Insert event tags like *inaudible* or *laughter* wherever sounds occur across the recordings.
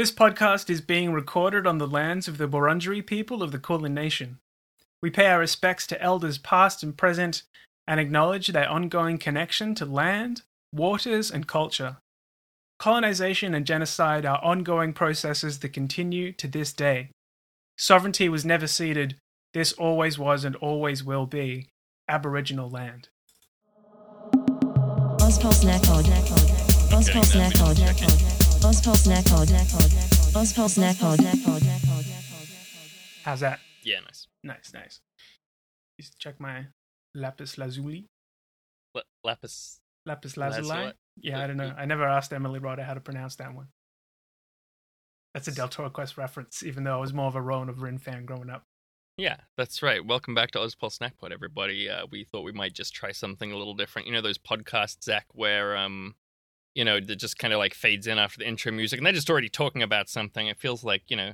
This podcast is being recorded on the lands of the Wurundjeri people of the Kulin Nation. We pay our respects to elders past and present and acknowledge their ongoing connection to land, waters, and culture. Colonization and genocide are ongoing processes that continue to this day. Sovereignty was never ceded. This always was and always will be Aboriginal land. Ozpulse Nepod. Ozpulse Nepod. Ozpulse Nepod. Ozpulse Nepod. How's that? Yeah, nice. Nice, nice. Just check my lapis lazuli. La- lapis. Lapis lazuli. Lazuli. Yeah, I don't know. I never asked Emily Rodda how to pronounce that one. That's a Deltora Quest reference, even though I was more of a Rowan of Rin fan growing up. Yeah, that's right. Welcome back to Ozpol Snackpod, everybody. Uh, we thought we might just try something a little different. You know those podcasts, Zach, where um, you know, that just kind of like fades in after the intro music, and they're just already talking about something. It feels like you know.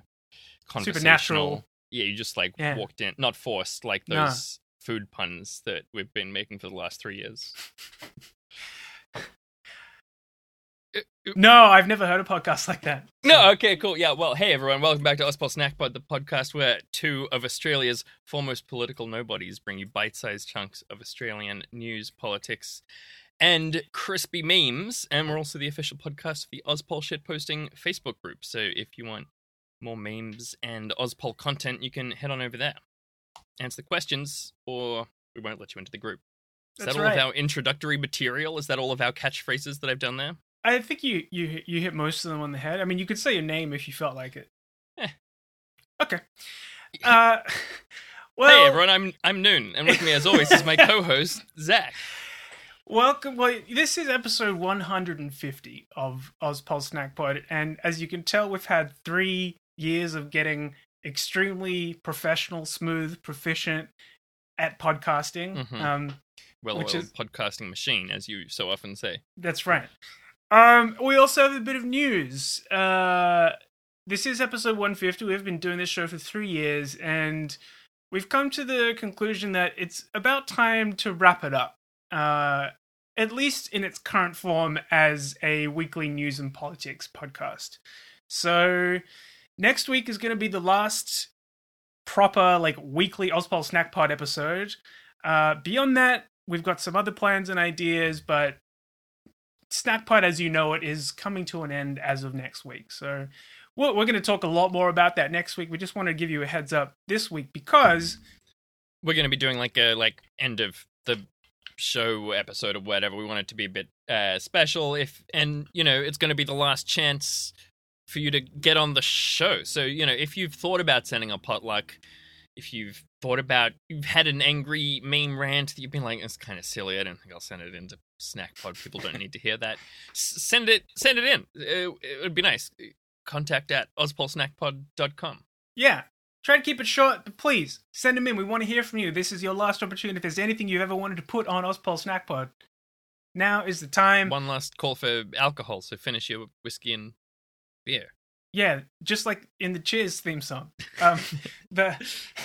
Supernatural. Yeah, you just like Yeah. walked in, not forced, like No. those food puns that we've been making for the last three years. *laughs* No, I've never heard a podcast like that. No, okay, cool. Yeah, well, hey everyone, welcome back to Ozpol Snackpod, the podcast where two of Australia's foremost political nobodies bring you bite-sized chunks of Australian news, politics, and crispy memes. And we're also the official podcast of the Ozpol shitposting Facebook group. So if you want more memes and Ozpol content, you can head on over there. Answer the questions, or we won't let you into the group. Is That's that all right. of our introductory material? Is that all of our catchphrases that I've done there? I think you you you hit most of them on the head. I mean, you could say your name if you felt like it. Eh. Okay. *laughs* Uh, *laughs* well, hey everyone, I'm I'm Noon, and with me as always is my *laughs* co-host Zach. Welcome. Well, this is episode 150 of Ozpol Snack Pod, and as you can tell, we've had three years of getting extremely professional, smooth, proficient at podcasting. Mhm. Um, well Which is- podcasting machine, as you so often say. That's right. Um, we also have a bit of news. Uh, this is episode 150. We've been doing this show for three years, and we've come to the conclusion that it's about time to wrap it up. Uh, at least in its current form as a weekly news and politics podcast. So next week is going to be the last proper like weekly Ozpol Snack Pod episode. Uh, beyond that, we've got some other plans and ideas, but Snack Pod, as you know it, is coming to an end as of next week. So we're, we're going to talk a lot more about that next week. We just want to give you a heads up this week because We're going to be doing like a like end of the show episode or whatever. We want it to be a bit uh, special. If and you know it's going to be the last chance for you to get on the show. So you know if you've thought about sending a potluck. If you've thought about, you've had an angry meme rant that you've been like, it's kind of silly. I don't think I'll send it into Snack Pod. People don't need to hear that. S- send it, send it in. It, it would be nice. Contact at ozpolsnackpod.com. Yeah. Try to keep it short, but please send them in. We want to hear from you. This is your last opportunity. If there's anything you've ever wanted to put on Ozpol Snack Pod, now is the time. One last call for alcohol, so finish your whiskey and beer. Yeah, just like in the Cheers theme song. Um, *laughs* the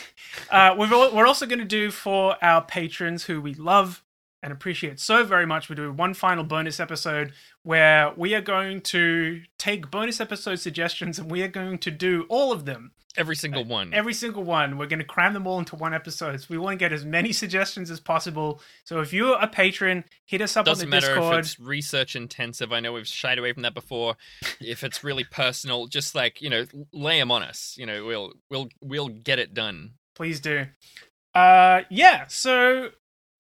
*laughs* uh, we've al- we're also going to do for our patrons who we love and appreciate so very much. We do one final bonus episode where we are going to take bonus episode suggestions and we are going to do all of them. Every single one. Every single one. We're going to cram them all into one episode. So we want to get as many suggestions as possible. So if you're a patron, hit us up Doesn't on the matter Discord. if it's research intensive. I know we've shied away from that before. if it's really personal, just like you know, lay them on us. You know, we'll we'll we'll get it done. please do. Uh, yeah. So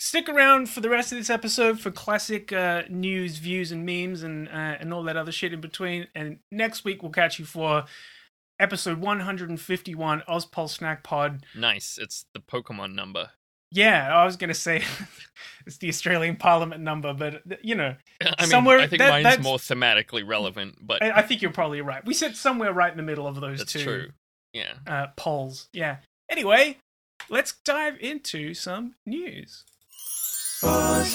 stick around for the rest of this episode for classic uh, news, views, and memes, and uh, and all that other shit in between. And next week we'll catch you for episode 151 Ozpol Snack Pod. Nice. It's the Pokemon number. Yeah, I was gonna say *laughs* it's the Australian Parliament number, but you know, *laughs* I mean, Somewhere- I think that- mine's that's- more thematically relevant, but I, I think you're probably right. We sit somewhere right in the middle of those that's two true. Yeah. uh, polls. Yeah. Anyway, let's dive into some news. Thought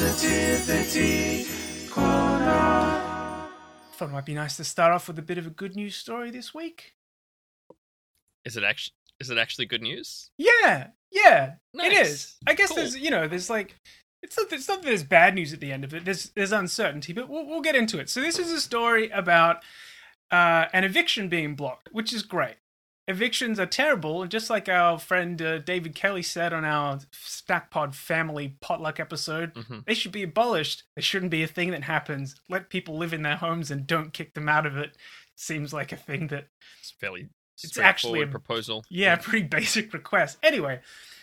it might be nice to start off with a bit of a good news story this week. Is it actually is it actually good news? Yeah, yeah, it Nice. is. I guess Cool. there's, you know, there's like, it's not, it's not that there's bad news at the end of it. There's, there's uncertainty, but we'll, we'll get into it. So this is a story about uh, and eviction being blocked, which is great. Evictions are terrible, and just like our friend uh, David Kelly said on our Snackpod family potluck episode, Mhm. they should be abolished. They shouldn't be a thing that happens. Let people live in their homes and don't kick them out of it. Seems like a thing that It's fairly It's actually a- proposal. yeah, *laughs* pretty basic request. Anyway,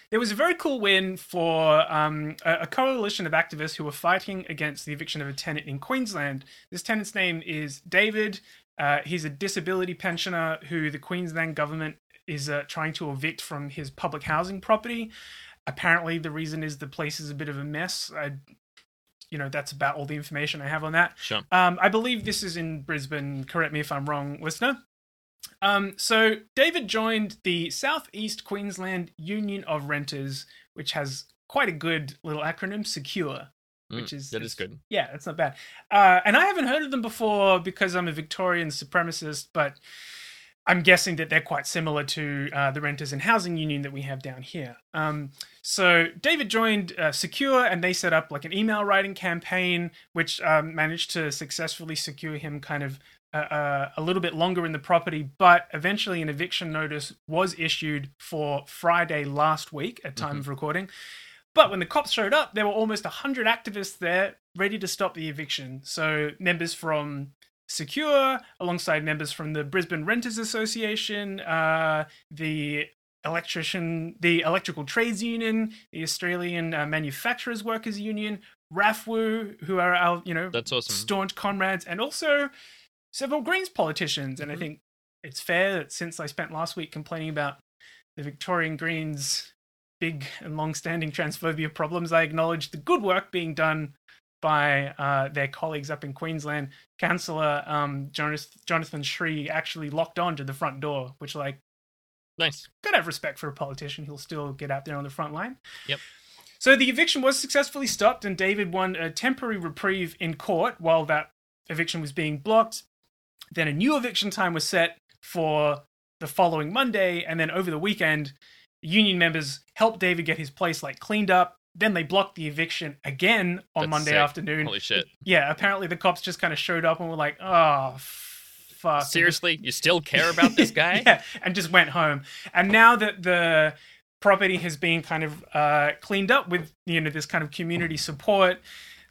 there was a very cool win for um, a, a coalition of activists who were fighting against the eviction of a tenant in Queensland. This tenant's name is David. Uh, he's a disability pensioner who the Queensland government is uh, trying to evict from his public housing property. Apparently, the reason is the place is a bit of a mess. I, you know, that's about all the information I have on that. Sure. Um, I believe this is in Brisbane. Correct me if I'm wrong, listener. Um, so David joined the Southeast Queensland Union of Renters, which has quite a good little acronym, Secure. Mm, Which is- that is good. Yeah, that's not bad. Uh, and I haven't heard of them before because I'm a Victorian supremacist, but I'm guessing that they're quite similar to uh, the Renters and Housing Union that we have down here. Um, so David joined uh, Secure, and they set up like an email writing campaign, which um, managed to successfully secure him kind of uh, uh, a little bit longer in the property. But eventually, an eviction notice was issued for Friday last week at time of recording. But when the cops showed up, there were almost 100 activists there ready to stop the eviction. So, members from Secure, alongside members from the Brisbane Renters Association, uh, the electrician, the Electrical Trades Union, the Australian uh, Manufacturers Workers Union, RAFFWU, who are our, you know, That's awesome. staunch comrades, and also several Greens politicians. And I Mhm. think it's fair that since I spent last week complaining about the Victorian Greens' big and long-standing transphobia problems, I acknowledge the good work being done by uh, their colleagues up in Queensland. Councillor um, Jonathan, Jonathan Sri actually locked on to the front door, which, like, Nice. gotta have respect for a politician. He'll still get out there on the front line. Yep. So the eviction was successfully stopped, and David won a temporary reprieve in court while that eviction was being blocked. Then a new eviction time was set for the following Monday, and then over the weekend, union members helped David get his place like cleaned up. Then they blocked the eviction again on That's Monday sick. afternoon. Holy shit. Yeah, apparently the cops just kind of showed up and were like, "Oh, fuck." Seriously, you still care about this *laughs* guy? yeah, and just went home. And now that the property has been kind of uh, cleaned up with you know this kind of community support,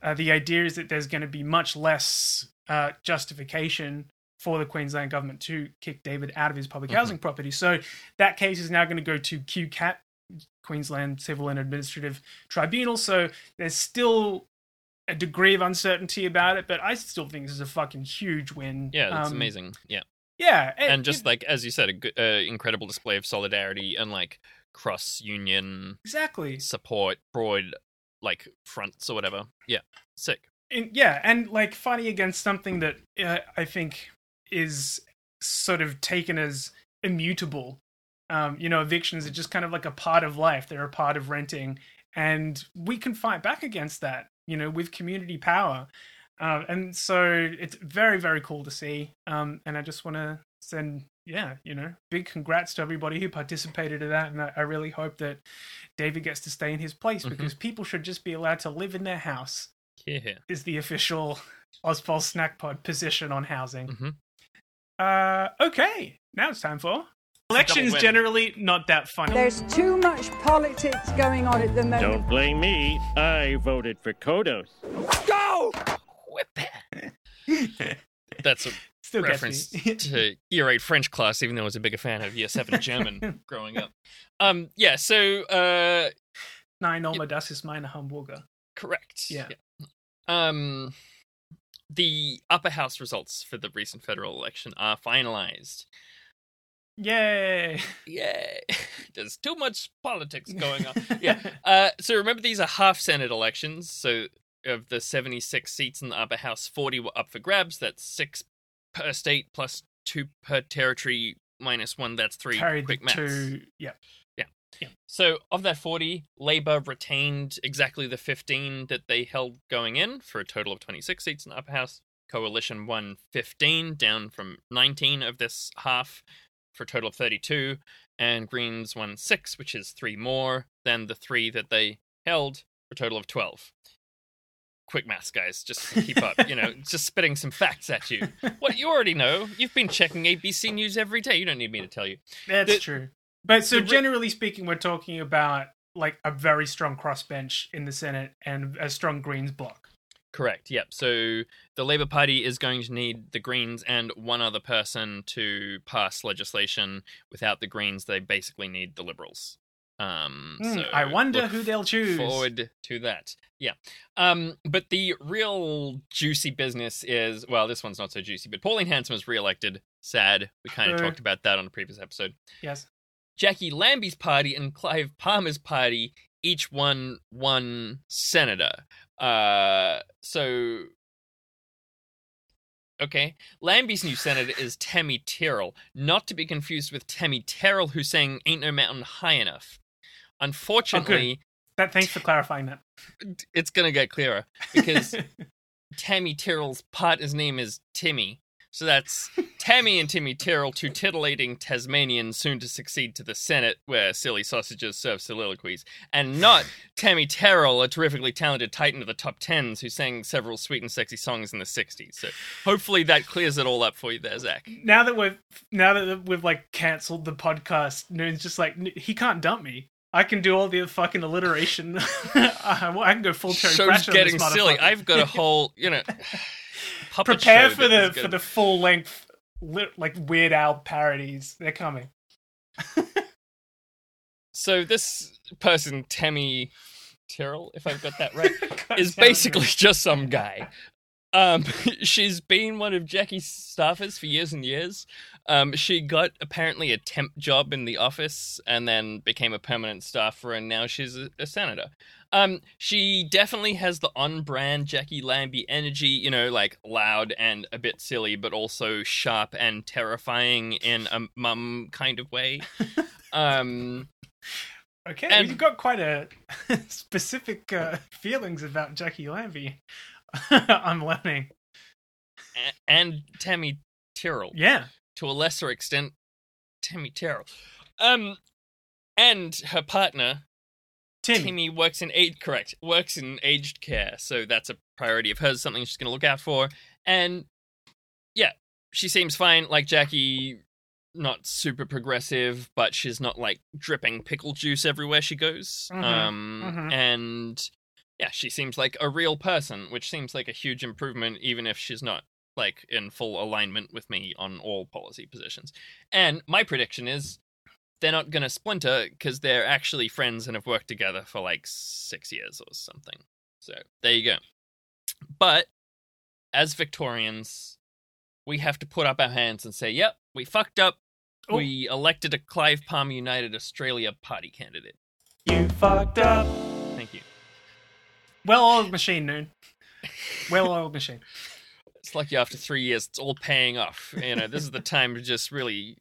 uh, the idea is that there's going to be much less uh, justification for the Queensland government to kick David out of his public Mhm. housing property. So that case is now going to go to QCAT, Queensland Civil and Administrative Tribunal. So there's still a degree of uncertainty about it, but I still think this is a fucking huge win. Yeah, that's Um, amazing. Yeah. Yeah, And just like, as you said, a good, uh, incredible display of solidarity and like cross union exactly. support, broad like fronts or whatever. Yeah. Sick. and yeah, and like fighting against something that uh, I think is sort of taken as immutable. Um, you know, evictions are just kind of like a part of life. They're a part of renting, and we can fight back against that. You know, with community power, uh, and so it's very very cool to see. Um, and I just want to send yeah, you know, big congrats to everybody who participated in that, and I, I really hope that David gets to stay in his place Mhm. because people should just be allowed to live in their house Yeah. is the official *laughs* Ozpol Snack Pod position on housing. Mhm. Uh, okay, now it's time for elections. Generally, not that funny. There's too much politics going on at the moment. Don't blame me. I voted for Kodos. Go! Whip it. *laughs* That's a Still reference *laughs* to year eight French class, even though I was a bigger fan of year seven *laughs* German growing up. Um, yeah. So, uh, Nein, Oma, das ist meine Hamburger. correct. Yeah. Um, the upper house results for the recent federal election are finalized. Yay! Yay! *laughs* There's too much politics going on. *laughs* Yeah. Uh, so remember, these are half Senate elections. So of the 76 seats in the upper house, 40 were up for grabs. That's six per state plus two per territory minus one. That's three. Carried the Quick maths. two. Yeah. So of that 40, Labour retained exactly the 15 that they held going in for a total of 26 seats in the upper house. Coalition won 15, down from 19 of this half for a total of 32. And Greens won 6, which is three more than the three that they held for a total of 12. quick maths, guys. Just keep up. You know, *laughs* just spitting some facts at you. What you already know. You've been checking ABC News every day. You don't need me to tell you. That's The- true. But so re- generally speaking, we're talking about like a very strong crossbench in the Senate and a strong Greens bloc. Correct. Yep. So the Labour Party is going to need the Greens and one other person to pass legislation. Without the Greens, they basically need the Liberals. Um, Hmm, so I wonder who they'll choose. Forward to that. Yeah. Um, but the real juicy business is well, this one's not so juicy. But Pauline Hanson was re-elected. Sad. We kind of Uh. talked about that on a previous episode. Yes. Jackie Lambie's party and Clive Palmer's party each won one senator. Uh, so okay, Lambie's new senator is Tammy Tyrrell, not to be confused with Tammi Terrell, who sang "Ain't No Mountain High Enough." Unfortunately, That thanks for clarifying that. it's gonna get clearer because *laughs* Tammy Tyrrell's partner's name is Timmy. So that's Tammy and Timmy Tyrrell, two titillating Tasmanians soon to succeed to the Senate, where silly sausages serve soliloquies, and not *laughs* Tammi Terrell, a terrifically talented titan of the top tens who sang several sweet and sexy songs in the 60s. So hopefully that clears it all up for you there, Zach. now that we've now that we've like cancelled the podcast, Noon's just like he can't dump me. I can do all the fucking alliteration. *laughs* I can go full Terry Show's Pratchett getting silly. I've got a whole, you know, *laughs* prepare show for the for the full length like Weird Al parodies. They're coming. *laughs* So this person, Tammy Tyrrell, if I've got that right, *laughs* is basically just some guy. Um, *laughs* she's been one of Jackie's staffers for years and years. Um, she got apparently a temp job in the office and then became a permanent staffer, and now she's a, a senator. Um, she definitely has the on-brand Jackie Lambie energy, you know, like loud and a bit silly, but also sharp and terrifying in a mum kind of way. *laughs* Um, Okay, And- you've got quite a *laughs* specific uh, feelings about Jackie Lambie. *laughs* I'm learning. a- and Tammy Tyrrell. Yeah. to a lesser extent, Tammy Tyrrell. Um, and her partner Timmy. Timmy works in aid. Correct, works in aged care, so that's a priority of hers. Something she's going to look out for. And yeah, she seems fine. Like Jackie, not super progressive, but she's not like dripping pickle juice everywhere she goes. Mhm, Um, mhm. and yeah, she seems like a real person, which seems like a huge improvement, even if she's not like in full alignment with me on all policy positions. And my prediction is they're not going to splinter because they're actually friends and have worked together for like six years or something. So there you go. But as Victorians, we have to put up our hands and say, yep, we fucked up. Oh. We elected a Clive Palmer United Australia party candidate. You fucked up. Thank you. Well oiled machine, Noon. Well oiled machine. It's lucky after three years, it's all paying off. You know, this is the time to just really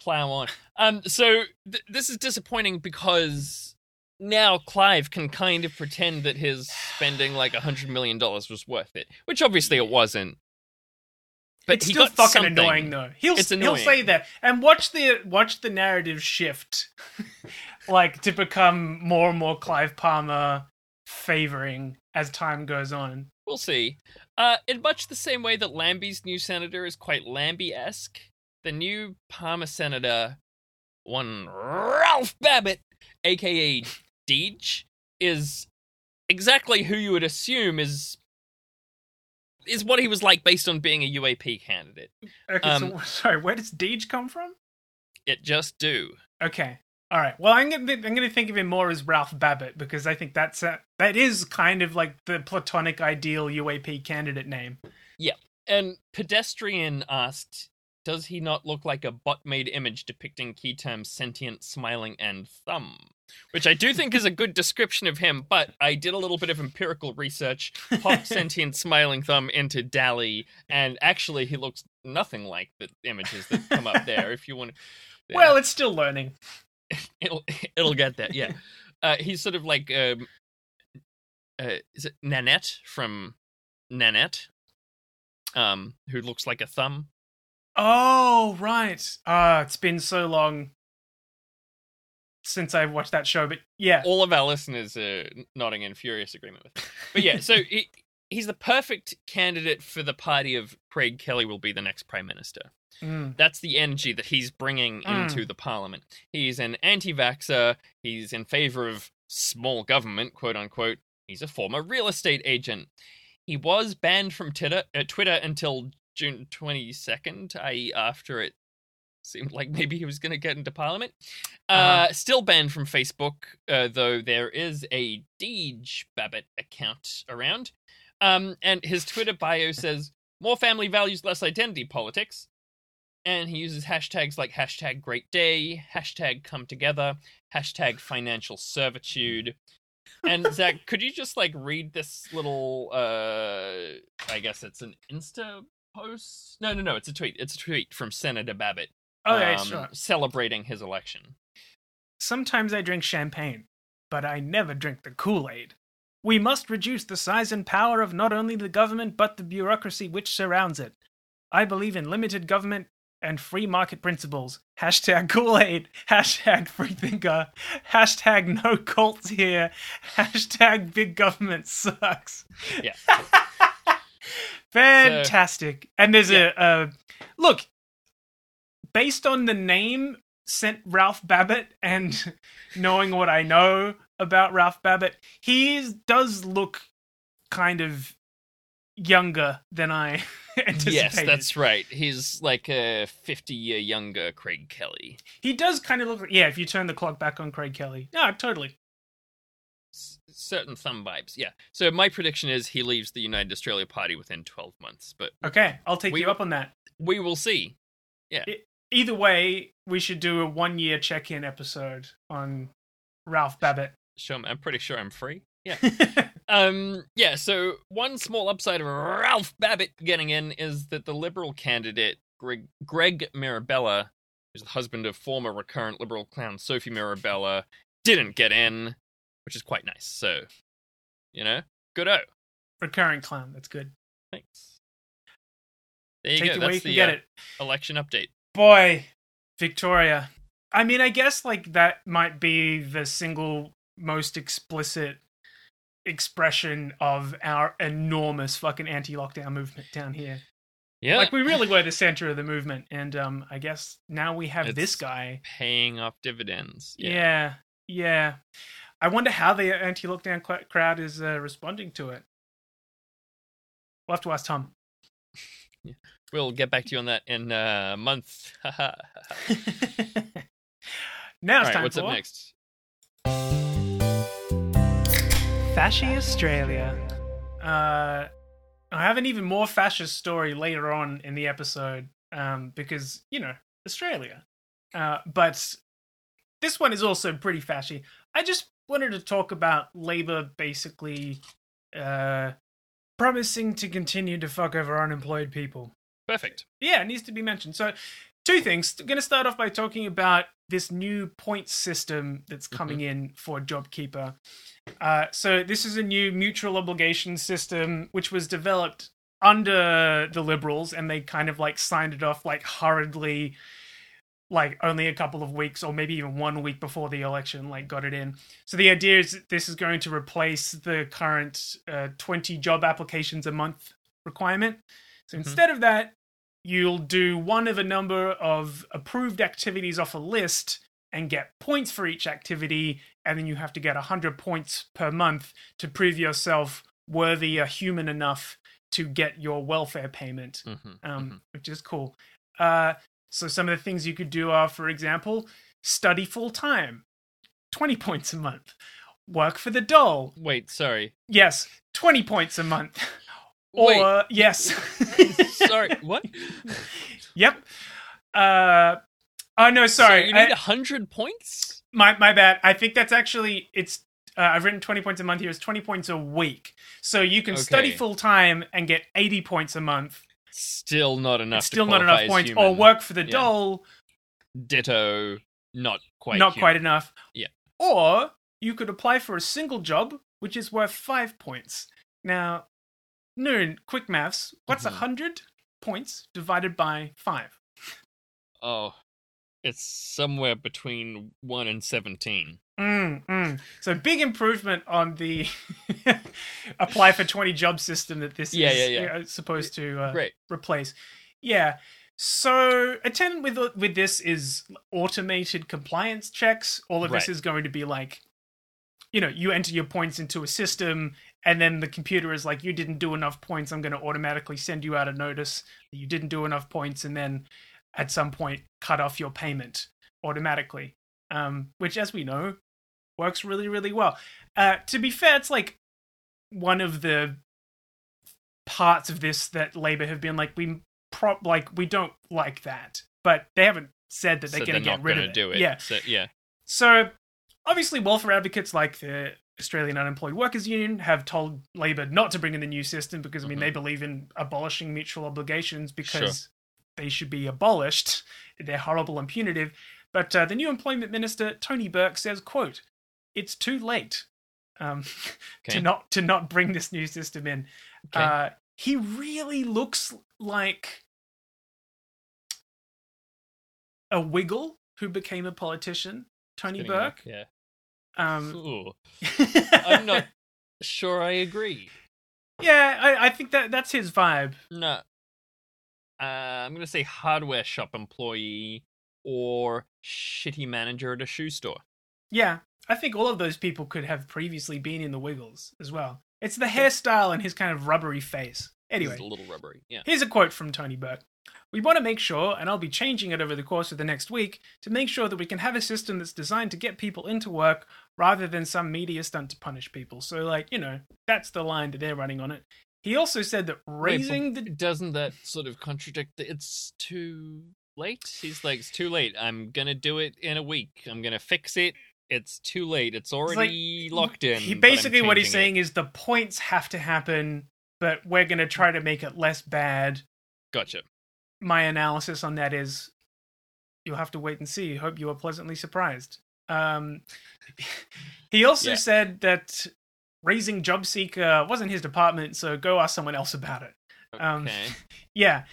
plow on. Um, so th- this is disappointing because now Clive can kind of pretend that his spending like a hundred million dollars was worth it, which obviously it wasn't. But it's still fucking something. annoying though. He'll It's he'll say that and watch the watch the narrative shift, *laughs* like to become more and more Clive Palmer favoring as time goes on. We'll see. Uh, in much the same way that Lambie's new senator is quite Lambie-esque, the new Palmer senator, one Ralph Babet, aka Deej, is exactly who you would assume is is what he was like based on being a UAP candidate. Okay, Um, so *laughs* sorry, where does Deej come from? It just do. Okay. All right. Well, I'm gonna I'm gonna think of him more as Ralph Babet because I think that's a, that is kind of like the platonic ideal UAP candidate name. Yeah. And Pedestrian asked, does he not look like a bot-made image depicting key terms sentient, smiling, and thumb? Which I do think is a good *laughs* description of him, but I did a little bit of empirical research, popped *laughs* sentient, smiling thumb into DALL-E, and actually he looks nothing like the images that come up there. If you want to, *laughs* Well, it's still learning. *laughs* it'll it'll get there. Yeah, uh, he's sort of like um, uh, is it Nanette from Nanette, um, who looks like a thumb. Oh, right. Ah, it's been so long since I've watched that show, but yeah. All of our listeners are nodding in furious agreement with. Me. But yeah, so *laughs* he, he's the perfect candidate for the party of Craig Kelly will be the next prime minister. Mm. That's the energy that he's bringing Mm. into the parliament. He's an anti-vaxxer. He's in favor of small government, quote unquote. He's a former real estate agent. He was banned from Twitter, uh, Twitter until June 22nd, i.e., after it seemed like maybe he was going to get into parliament. Uh, Uh-huh. Still banned from Facebook, uh, though there is a Deej Babet account around. Um, and his Twitter bio says, more family values, less identity politics. And he uses hashtags like hashtag great day, hashtag come together, hashtag financial servitude. And *laughs* Zach, could you just like read this little uh I guess it's an Insta post? No, no, no, it's a tweet. It's a tweet from Senator Babet Okay, um, sure. celebrating his election. Sometimes I drink champagne, but I never drink the Kool Aid. We must reduce the size and power of not only the government, but the bureaucracy which surrounds it. I believe in limited government and free market principles. Hashtag Kool Aid. Hashtag Freethinker. Hashtag no cults here. Hashtag big government sucks. Yeah. *laughs* Fantastic. and there's Yeah. a, a look, based on the name sent Ralph Babet and *laughs* knowing what I know about Ralph Babet, he is, does look kind of younger than I *laughs* anticipated. Yes, that's right. He's like a 50 year younger Craig Kelly. He does kind of look like yeah. If you turn the clock back on Craig Kelly, no, totally. S- certain thumb vibes. Yeah. So my prediction is he leaves the United Australia Party within 12 months, but Okay, I'll take We- you up on that. we will see. Yeah. Either way, we should do a one year check in episode on Ralph Babet. Show I'm pretty sure I'm free. Yeah. *laughs* Um, yeah, so one small upside of Ralph Babet getting in is that the Liberal candidate, Greg, Greg Mirabella, who's the husband of former recurrent Liberal clown Sophie Mirabella, didn't get in, which is quite nice. So, you know, good o. Recurring clown. That's good. Thanks. There you Take go. That's the get uh, it. election update. Boy, Victoria. I mean, I guess like that might be the single most explicit expression of our enormous fucking anti-lockdown movement down here. Yeah. Like we really were the center of the movement, and um, I guess now we have this guy. paying off dividends. Yeah, yeah. I wonder how the anti-lockdown cl- crowd is uh, responding to it. We'll have to ask Tom. *laughs* yeah. We'll get back to you on that in uh, a month. *laughs* *laughs* Now it's right, time what's for up next? Fasci Australia. Uh, I have an even more fascist story later on in the episode um, because, you know, Australia. Uh, but this one is also pretty fashy. I just wanted to talk about Labour basically uh, promising to continue to fuck over unemployed people. Perfect. Yeah, it needs to be mentioned. So, two things. I'm going to start off by talking about this new point system that's coming in for JobSeeker. Uh, so, this is a new mutual obligation system which was developed under the Liberals, and they kind of like signed it off like hurriedly, like only a couple of weeks or maybe even one week before the election, like got it in. So, the idea is that this is going to replace the current uh, 20 job applications a month requirement. So instead of that, you'll do one of a number of approved activities off a list and get points for each activity, and then you have to get 100 points per month to prove yourself worthy or human enough to get your welfare payment, hmm um, which is cool. Uh, so some of the things you could do are, for example, study full time, 20 points a month. Work for the doll. Wait, sorry. Yes, 20 points a month. Or Wait. yes. *laughs* sorry. *laughs* What? Yep. Uh oh no, sorry. So you need I- a hundred points. my my bad. I think that's actually it's uh, I've written 20 points a month here. It's 20 points a week. So you can study full time and get 80 points a month. Still not enough. It's still not enough points. human. Or work for the Yeah. dole, Ditto. Not quite. not human. quite enough. Yeah. Or you could apply for a single job, which is worth five points. Now, Noon, quick maths. What's a Mhm. 100 points divided by five? Oh, It's somewhere between one and seventeen. Mm, mm. So big improvement on the *laughs* apply for 20 job system that this Yeah, is yeah, yeah. supposed to uh, replace. Yeah. So attendant with with this is automated compliance checks. All of this is going to be like you know, you enter your points into a system and then the computer is like you didn't do enough points, I'm going to automatically send you out a notice that you didn't do enough points and then at some point cut off your payment automatically. Um, which as we know works really really well. Uh, to be fair, it's like one of the parts of this that Labor have been like we pro- like we don't like that, but they haven't said that they're so going to get rid of it. do it. Yeah. So, yeah. So obviously, welfare advocates like the Australian Unemployed Workers Union have told Labor not to bring in the new system because I mean Mhm. they believe in abolishing mutual obligations because they should be abolished. They're horrible and punitive. But uh, the new employment minister Tony Burke says, "quote It's too late um, *laughs* Okay. to not to not bring this new system in." Okay. Uh, he really looks like a Wiggle who became a politician. Tony Burke. Yeah. Um, I'm not *laughs* sure I agree. yeah, I, I think that that's his vibe. No. Uh, I'm going to say hardware shop employee or shitty manager at a shoe store. Yeah, I think all of those people could have previously been in the Wiggles as well. It's the hairstyle and his kind of rubbery face. Anyway, a little rubbery. Yeah. Here's a quote from Tony Burke. We want to make sure, and I'll be changing it over the course of the next week, to make sure that we can have a system that's designed to get people into work rather than some media stunt to punish people. So, like, you know, that's the line that they're running on it. He also said that Wait, raising the. Doesn't that sort of contradict that it's too late? He's like, it's too late. I'm going to do it in a week. I'm going to fix it. It's too late. It's like, already locked in. He basically what he's it. saying is the points have to happen, but we're going to try to make it less bad. Gotcha. My analysis on that is you'll have to wait and see. Hope you are pleasantly surprised. Um, *laughs* he also Yeah. said that raising job seeker wasn't his department, so go ask someone else about it. Um, Okay. *laughs* Yeah.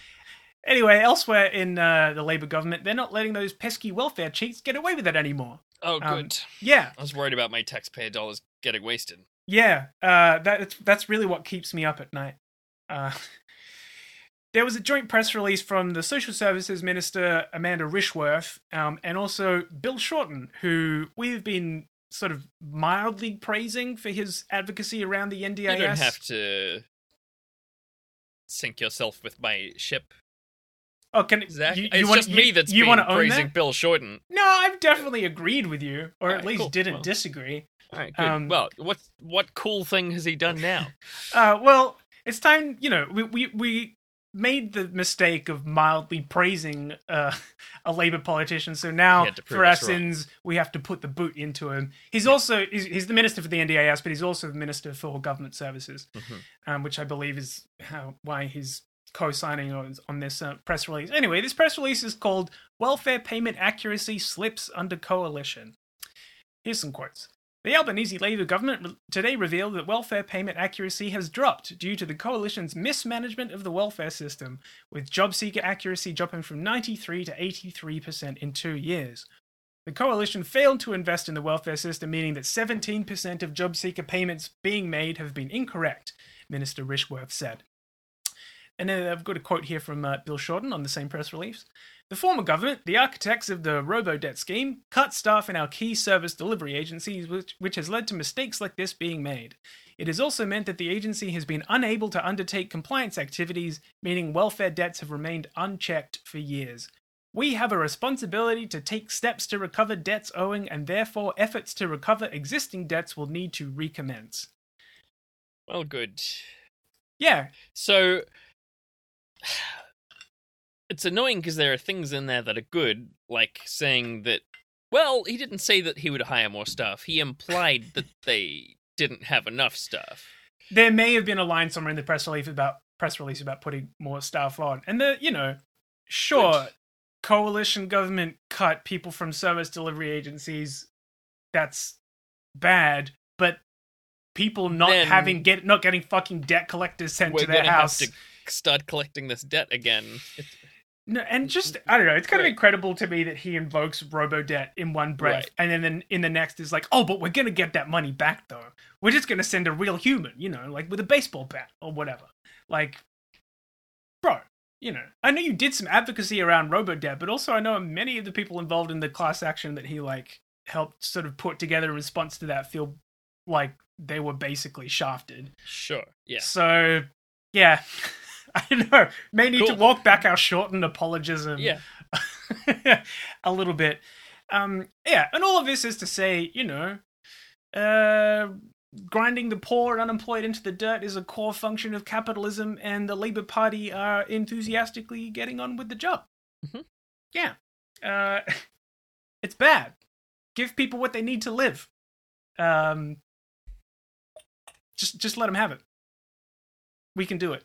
Anyway, elsewhere in uh, the Labour government, they're not letting those pesky welfare cheats get away with it anymore. oh, um, good. Yeah, I was worried about my taxpayer dollars getting wasted. Yeah, uh, that that's really what keeps me up at night. Uh, *laughs* there was a joint press release from the Social Services Minister Amanda Rishworth um, and also Bill Shorten, who we've been sort of mildly praising for his advocacy around the NDIS. You don't have to sink yourself with my ship, Oh, can Zach. you, you it's want, just you, me that's you been praising that? Bill Shorten. No, I've definitely agreed with you, or at least cool. didn't Well. disagree. All right, good. Um, well, what what cool thing has he done now? *laughs* Uh, well, it's time. You know, we we we made the mistake of mildly praising uh, *laughs* a Labour politician, so now had to prove for our wrong. sins, we have to put the boot into him. He's also he's, he's the minister for the NDIS, but he's also the minister for government services, Mhm. um, which I believe is how why he's co-signing on, on this uh, press release. Anyway, this press release is called "Welfare Payment Accuracy Slips Under Coalition." Here's some quotes. The Albanese Labour government today revealed that welfare payment accuracy has dropped due to the coalition's mismanagement of the welfare system, with job seeker accuracy dropping from 93 to 83% in two years. The coalition failed to invest in the welfare system, meaning that 17% of job seeker payments being made have been incorrect, Minister Rishworth said. And then I've got a quote here from uh, Bill Shorten on the same press release. The former government, the architects of the robo-debt scheme, cut staff in our key service delivery agencies, which, which has led to mistakes like this being made. It has also meant that the agency has been unable to undertake compliance activities, meaning welfare debts have remained unchecked for years. We have a responsibility to take steps to recover debts owing, and therefore efforts to recover existing debts will need to recommence. Well, good. Yeah, So it's annoying because there are things in there that are good, like saying that. Well, he didn't say that he would hire more staff. He implied that *laughs* they didn't have enough staff. there may have been a line somewhere in the press release about press release about putting more staff on, and the you know, sure, Good. coalition government cut people from service delivery agencies. That's bad, but people not Then- having get not getting fucking debt collectors sent to their house. to start collecting this debt again. It's, No, and just I don't know. It's kind of Right. incredible to me that he invokes Robodebt in one breath, Right. and then then in the next is like, oh, but we're gonna get that money back though. We're just gonna send a real human, you know, like with a baseball bat or whatever. Like, bro, you know, I know you did some advocacy around Robodebt, but also I know many of the people involved in the class action that he like helped sort of put together in response to that feel like they were basically shafted. Sure. Yeah. So, yeah. *laughs* *laughs* I don't know. May need to walk back our shortened apologism Yeah. *laughs* a little bit. Um, yeah, and all of this is to say, you know, uh, grinding the poor and unemployed into the dirt is a core function of capitalism, and the Labour Party are enthusiastically getting on with the job. Mhm. Yeah, uh, *laughs* it's bad. Give people what they need to live. Um, just, just let them have it. We can do it.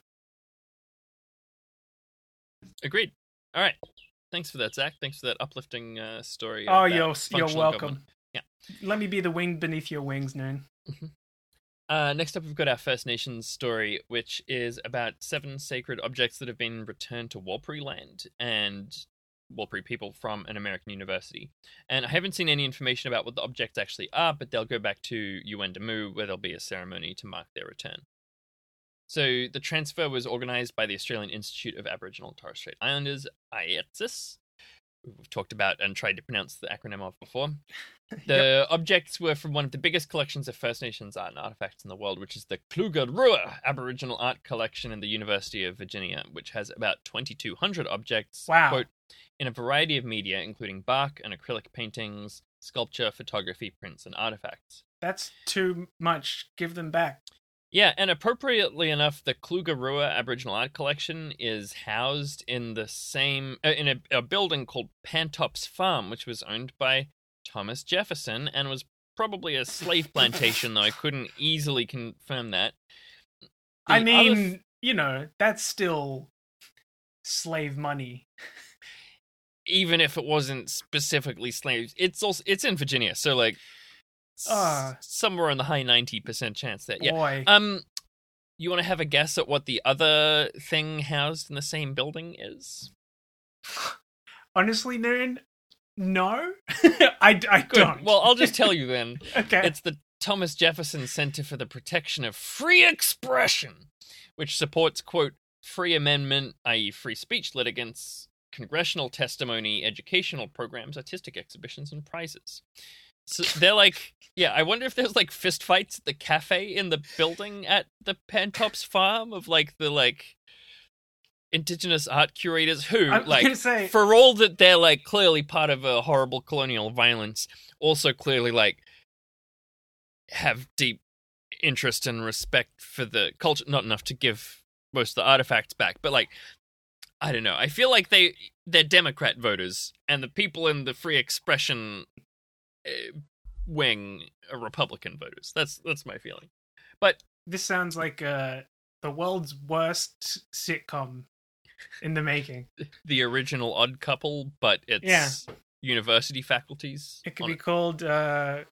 Agreed. All right. Thanks for that, Zach. Thanks for that uplifting uh, story. Oh, you're you're welcome. Yeah. Let me be the wing beneath your wings, Noon. Uh, next up, we've got our First Nations story, which is about seven sacred objects that have been returned to Warlpiri land and Warlpiri people from an American university. And I haven't seen any information about what the objects actually are, but they'll go back to Yuendumu, where there'll be a ceremony to mark their return. So the transfer was organised by the Australian Institute of Aboriginal and Torres Strait Islanders, IATSIS. We've talked about and tried to pronounce the acronym of before. *laughs* The objects were from one of the biggest collections of First Nations art and artifacts in the world, which is the Kluge-Ruhe Aboriginal Art Collection in the University of Virginia, which has about 2,200 objects, Wow. quote, in a variety of media, including bark and acrylic paintings, sculpture, photography, prints, and artifacts. That's too much. Give them back. Yeah, and appropriately enough, the Kluge-Ruhe Aboriginal Art Collection is housed in the same uh, in a, a building called Pantops Farm, which was owned by Thomas Jefferson and was probably a slave plantation, though I couldn't easily confirm that. I The other mean, f- you know, that's still slave money. *laughs* even if it wasn't specifically slaves, it's also it's in Virginia, so like s- Ah. somewhere in the high ninety percent chance that yeah. Boy. Um, you want to have a guess at what the other thing housed in the same building is? *sighs* Honestly, Noon, no. *laughs* I, I Good. don't. Well, I'll just tell you *laughs* then. okay. It's the Thomas Jefferson Center for the Protection of Free Expression, which supports, quote, free amendment, i.e., free speech litigants, congressional testimony, educational programs, artistic exhibitions, and prizes. So they're like, yeah, I wonder if there's like fist fights at the cafe in the building at the Pantops farm of like the like indigenous art curators who I was like say- for all that they're like clearly part of a horrible colonial violence also clearly like have deep interest and respect for the culture not enough to give most of the artifacts back but like i don't know. I feel like they they're democrat voters and the people in the free expression wing republican voters that's that's my feeling but this sounds like uh, the world's worst sitcom in the making. *laughs* the original odd couple but it's Yeah. university faculties It could be called uh,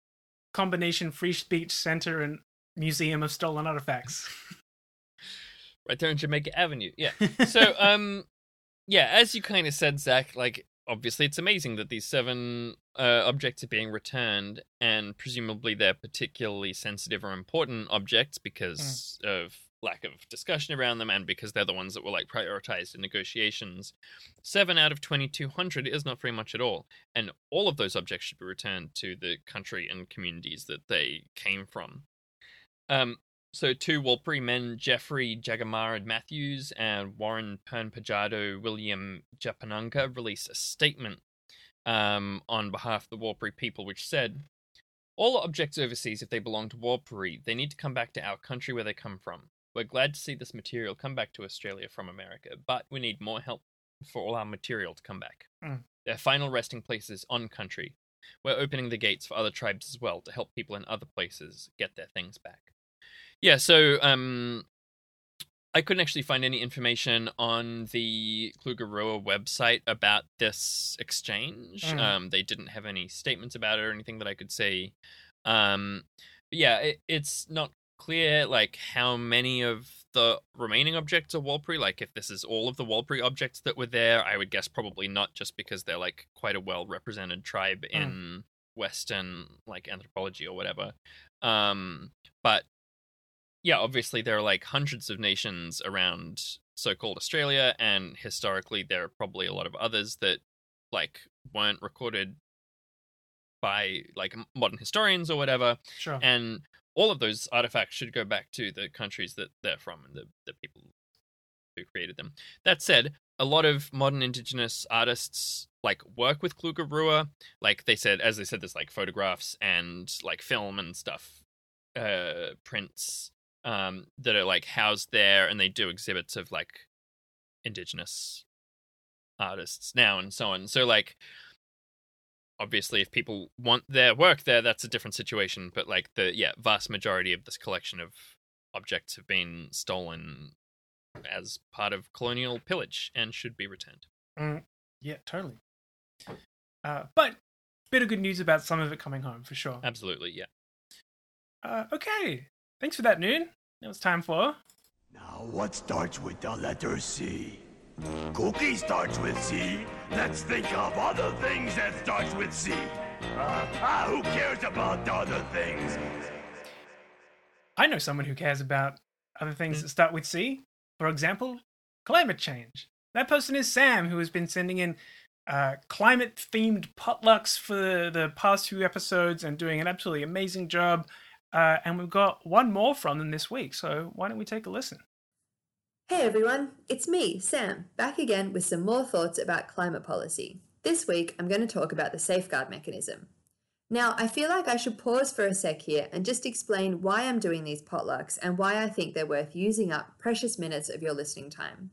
Combination Free Speech Center and Museum of Stolen Artifacts. *laughs* right there in Jamaica Avenue. Yeah. *laughs* So, um, yeah, as you kind of said, Zach, like obviously it's amazing that these seven uh, objects are being returned, and presumably they're particularly sensitive or important objects because of lack of discussion around them, and because they're the ones that were like prioritized in negotiations. Seven out of twenty-two hundred is not very much at all, and all of those objects should be returned to the country and communities that they came from. Um, so two Warlpiri men, Jeffrey Jagamara Matthews and Warren Pernpajado William Japanangka, released a statement um, on behalf of the Warlpiri people, which said, "All objects overseas, if they belong to Warlpiri, they need to come back to our country where they come from. We're glad to see this material come back to Australia from America, but we need more help for all our material to come back. Mm. Their final resting place is on country. We're opening the gates for other tribes as well to help people in other places get their things back." Yeah, so um, I couldn't actually find any information on the Kluge-Ruhe website about this exchange. Mm. Um, they didn't have any statements about it or anything that I could see. Um, yeah, it, it's not clear like how many of the remaining objects are Warlpiri. Like if this is all of the Warlpiri objects that were there, I would guess probably not, just because they're like quite a well represented tribe Mm. in Western like anthropology or whatever. Um, but yeah, obviously there are like hundreds of nations around so-called Australia, and historically there are probably a lot of others that like weren't recorded by like modern historians or whatever Sure. and all of those artifacts should go back to the countries that they're from and the, the people who created them. That said, a lot of modern indigenous artists like work with Kluge Ruhe. Like they said, as they said, there's like photographs and like film and stuff, uh, prints um, that are like housed there, and they do exhibits of like indigenous artists now and so on. So like obviously if people want their work there that's a different situation but like the yeah vast majority of this collection of objects have been stolen as part of colonial pillage and should be returned Yeah, totally. Uh, but bit of good news about some of it coming home for sure. absolutely yeah Uh, okay, thanks for that, Noon. Now it's time for Now, what starts with the letter C? Cookie starts with C. Let's think of other things that starts with C. Uh, ah, who cares about other things? I know someone who cares about other things that start with C. For example, climate change. That person is Sam, who has been sending in uh, climate themed potlucks for the, the past few episodes and doing an absolutely amazing job. Uh, and we've got one more from them this week, so why don't we take a listen? Hey everyone, it's me, Sam, back again with some more thoughts about climate policy. This week I'm going to talk about the safeguard mechanism. Now, I feel like I should pause for a sec here and just explain why I'm doing these potlucks and why I think they're worth using up precious minutes of your listening time.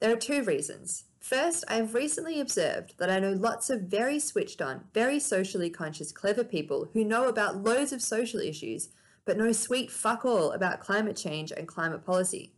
There are two reasons. First, I have recently observed that I know lots of very switched on, very socially conscious, clever people who know about loads of social issues, but know sweet fuck all about climate change and climate policy.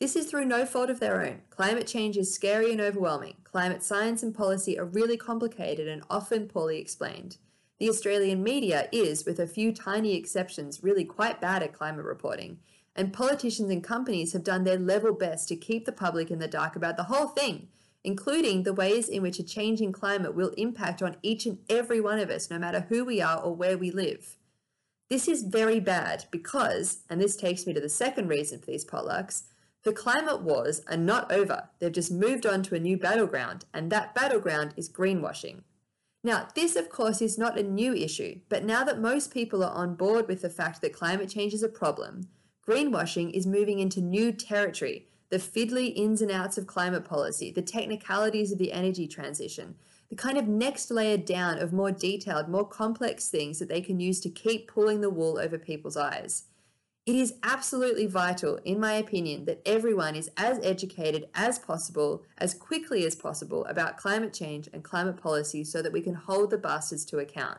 This is through no fault of their own. Climate change is scary and overwhelming. Climate science and policy are really complicated and often poorly explained. The Australian media is, with a few tiny exceptions, really quite bad at climate reporting, and politicians and companies have done their level best to keep the public in the dark about the whole thing, including the ways in which a changing climate will impact on each and every one of us, no matter who we are or where we live. This is very bad because, and this takes me to the second reason for these potlucks, the climate wars are not over. They've just moved on to a new battleground, and that battleground is greenwashing. Now, this of course is not a new issue, but now that most people are on board with the fact that climate change is a problem, greenwashing is moving into new territory. The fiddly ins and outs of climate policy, the technicalities of the energy transition, the kind of next layer down of more detailed, more complex things that they can use to keep pulling the wool over people's eyes. It is absolutely vital, in my opinion, that everyone is as educated as possible, as quickly as possible about climate change and climate policy so that we can hold the bastards to account.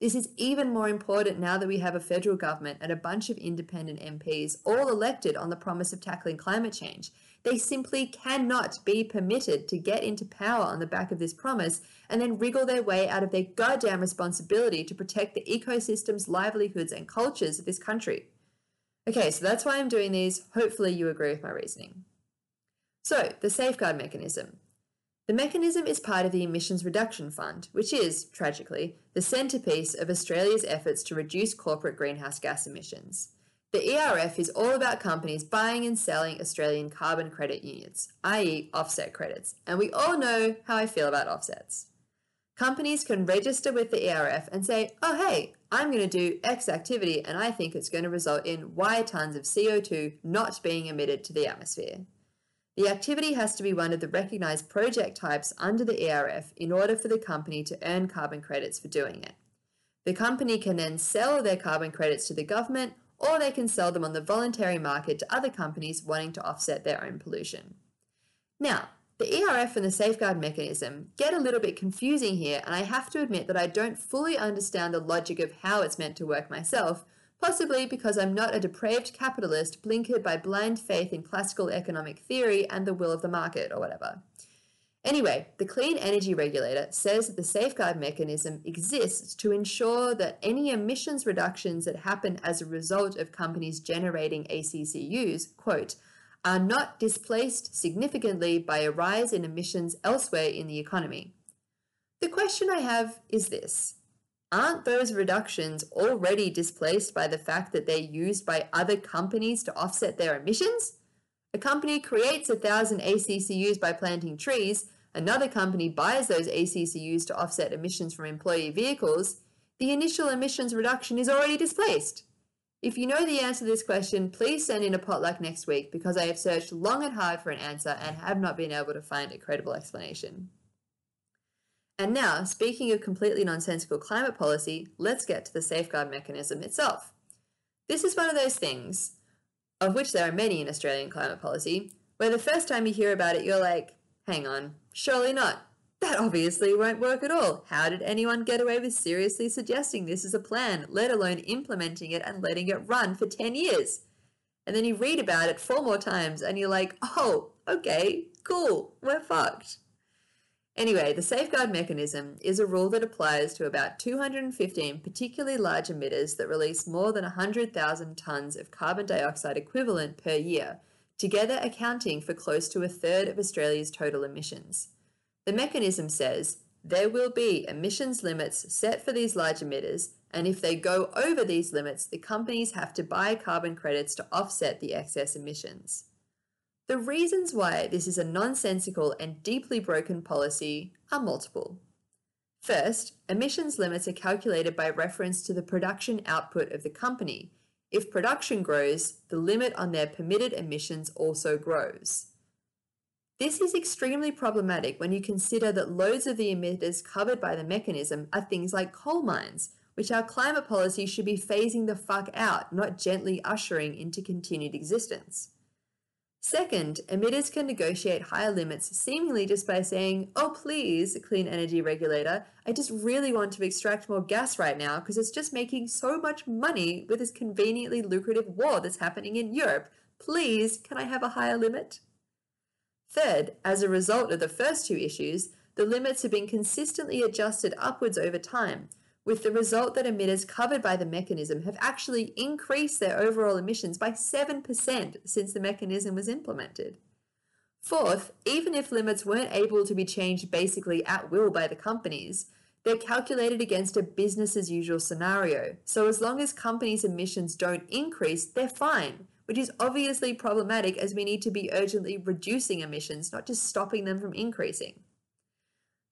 This is even more important now that we have a federal government and a bunch of independent MPs all elected on the promise of tackling climate change. They simply cannot be permitted to get into power on the back of this promise and then wriggle their way out of their goddamn responsibility to protect the ecosystems, livelihoods, and cultures of this country. Okay, so that's why I'm doing these. Hopefully, you agree with my reasoning. So, the safeguard mechanism. The mechanism is part of the Emissions Reduction Fund, which is, tragically, the centrepiece of Australia's efforts to reduce corporate greenhouse gas emissions. The ERF is all about companies buying and selling Australian carbon credit units, i.e., offset credits, and we all know how I feel about offsets. Companies can register with the ERF and say, oh, hey, I'm going to do X activity and I think it's going to result in Y tons of CO2 not being emitted to the atmosphere. The activity has to be one of the recognised project types under the ERF in order for the company to earn carbon credits for doing it. The company can then sell their carbon credits to the government or they can sell them on the voluntary market to other companies wanting to offset their own pollution. Now, the ERF and the safeguard mechanism get a little bit confusing here, and I have to admit that I don't fully understand the logic of how it's meant to work myself, possibly because I'm not a depraved capitalist blinkered by blind faith in classical economic theory and the will of the market or whatever. Anyway, the Clean Energy Regulator says that the safeguard mechanism exists to ensure that any emissions reductions that happen as a result of companies generating ACCUs, quote, are not displaced significantly by a rise in emissions elsewhere in the economy. The question I have is this Aren't those reductions already displaced by the fact that they're used by other companies to offset their emissions? A company creates a thousand ACCUs by planting trees, another company buys those ACCUs to offset emissions from employee vehicles. The initial emissions reduction is already displaced. If you know the answer to this question, please send in a potluck next week because I have searched long and hard for an answer and have not been able to find a credible explanation. And now, speaking of completely nonsensical climate policy, let's get to the safeguard mechanism itself. This is one of those things, of which there are many in Australian climate policy, where the first time you hear about it, you're like, hang on, surely not. That obviously won't work at all. How did anyone get away with seriously suggesting this as a plan, let alone implementing it and letting it run for 10 years? And then you read about it four more times and you're like, oh, okay, cool, we're fucked. Anyway, the safeguard mechanism is a rule that applies to about 215 particularly large emitters that release more than 100,000 tonnes of carbon dioxide equivalent per year, together accounting for close to a third of Australia's total emissions. The mechanism says there will be emissions limits set for these large emitters, and if they go over these limits, the companies have to buy carbon credits to offset the excess emissions. The reasons why this is a nonsensical and deeply broken policy are multiple. First, emissions limits are calculated by reference to the production output of the company. If production grows, the limit on their permitted emissions also grows. This is extremely problematic when you consider that loads of the emitters covered by the mechanism are things like coal mines, which our climate policy should be phasing the fuck out, not gently ushering into continued existence. Second, emitters can negotiate higher limits seemingly just by saying, oh, please, clean energy regulator, I just really want to extract more gas right now because it's just making so much money with this conveniently lucrative war that's happening in Europe. Please, can I have a higher limit? Third, as a result of the first two issues, the limits have been consistently adjusted upwards over time, with the result that emitters covered by the mechanism have actually increased their overall emissions by 7% since the mechanism was implemented. Fourth, even if limits weren't able to be changed basically at will by the companies, they're calculated against a business as usual scenario. So as long as companies' emissions don't increase, they're fine, which is obviously problematic as we need to be urgently reducing emissions, not just stopping them from increasing.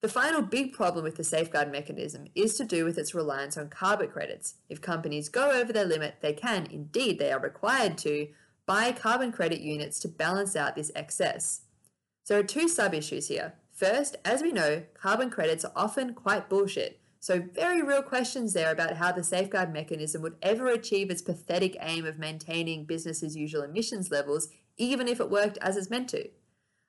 The final big problem with the safeguard mechanism is to do with its reliance on carbon credits. If companies go over their limit, they can, indeed, they are required to, buy carbon credit units to balance out this excess. So there are two sub issues here. First, as we know, carbon credits are often quite bullshit. So, very real questions there about how the safeguard mechanism would ever achieve its pathetic aim of maintaining business as usual emissions levels, even if it worked as it's meant to.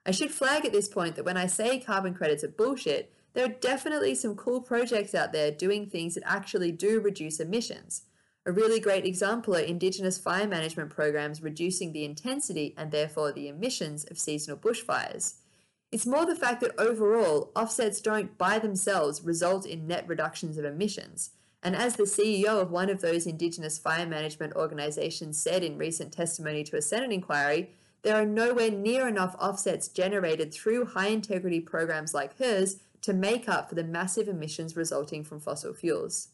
I should flag at this point that when I say carbon credits are bullshit, there are definitely some cool projects out there doing things that actually do reduce emissions. A really great example are Indigenous fire management programs reducing the intensity and therefore the emissions of seasonal bushfires. It's more the fact that overall, offsets don't by themselves result in net reductions of emissions. And as the CEO of one of those Indigenous fire management organisations said in recent testimony to a Senate inquiry, there are nowhere near enough offsets generated through high integrity programs like hers to make up for the massive emissions resulting from fossil fuels.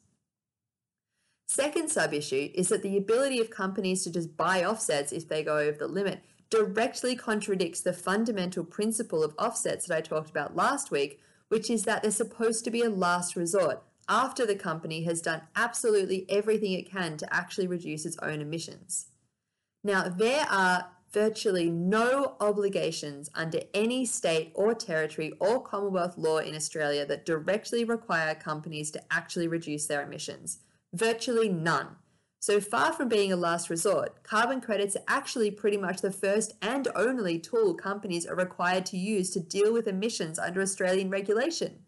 Second sub issue is that the ability of companies to just buy offsets if they go over the limit directly contradicts the fundamental principle of offsets that I talked about last week, which is that they're supposed to be a last resort after the company has done absolutely everything it can to actually reduce its own emissions. Now, there are virtually no obligations under any state or territory or Commonwealth law in Australia that directly require companies to actually reduce their emissions. Virtually none. So far from being a last resort, carbon credits are actually pretty much the first and only tool companies are required to use to deal with emissions under Australian regulation.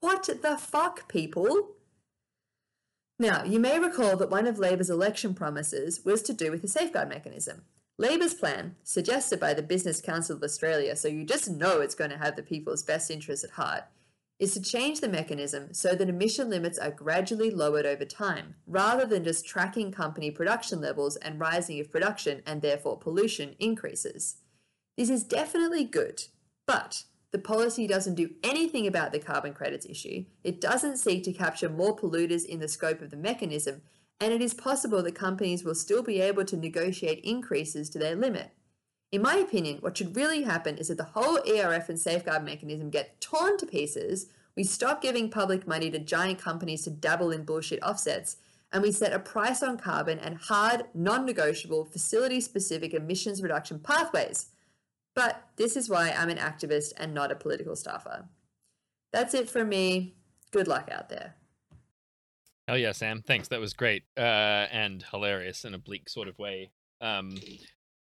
What the fuck, people? Now, you may recall that one of Labor's election promises was to do with the safeguard mechanism. Labor's plan, suggested by the Business Council of Australia, so you just know it's going to have the people's best interests at heart, is to change the mechanism so that emission limits are gradually lowered over time, rather than just tracking company production levels and rising if production and therefore pollution increases. This is definitely good, but the policy doesn't do anything about the carbon credits issue. It doesn't seek to capture more polluters in the scope of the mechanism, and it is possible that companies will still be able to negotiate increases to their limit. In my opinion, what should really happen is that the whole ERF and safeguard mechanism get torn to pieces, we stop giving public money to giant companies to dabble in bullshit offsets, and we set a price on carbon and hard, non negotiable, facility specific emissions reduction pathways. But this is why I'm an activist and not a political staffer. That's it from me. Good luck out there. Hell yeah, Sam. Thanks. That was great uh, and hilarious in a bleak sort of way. Um,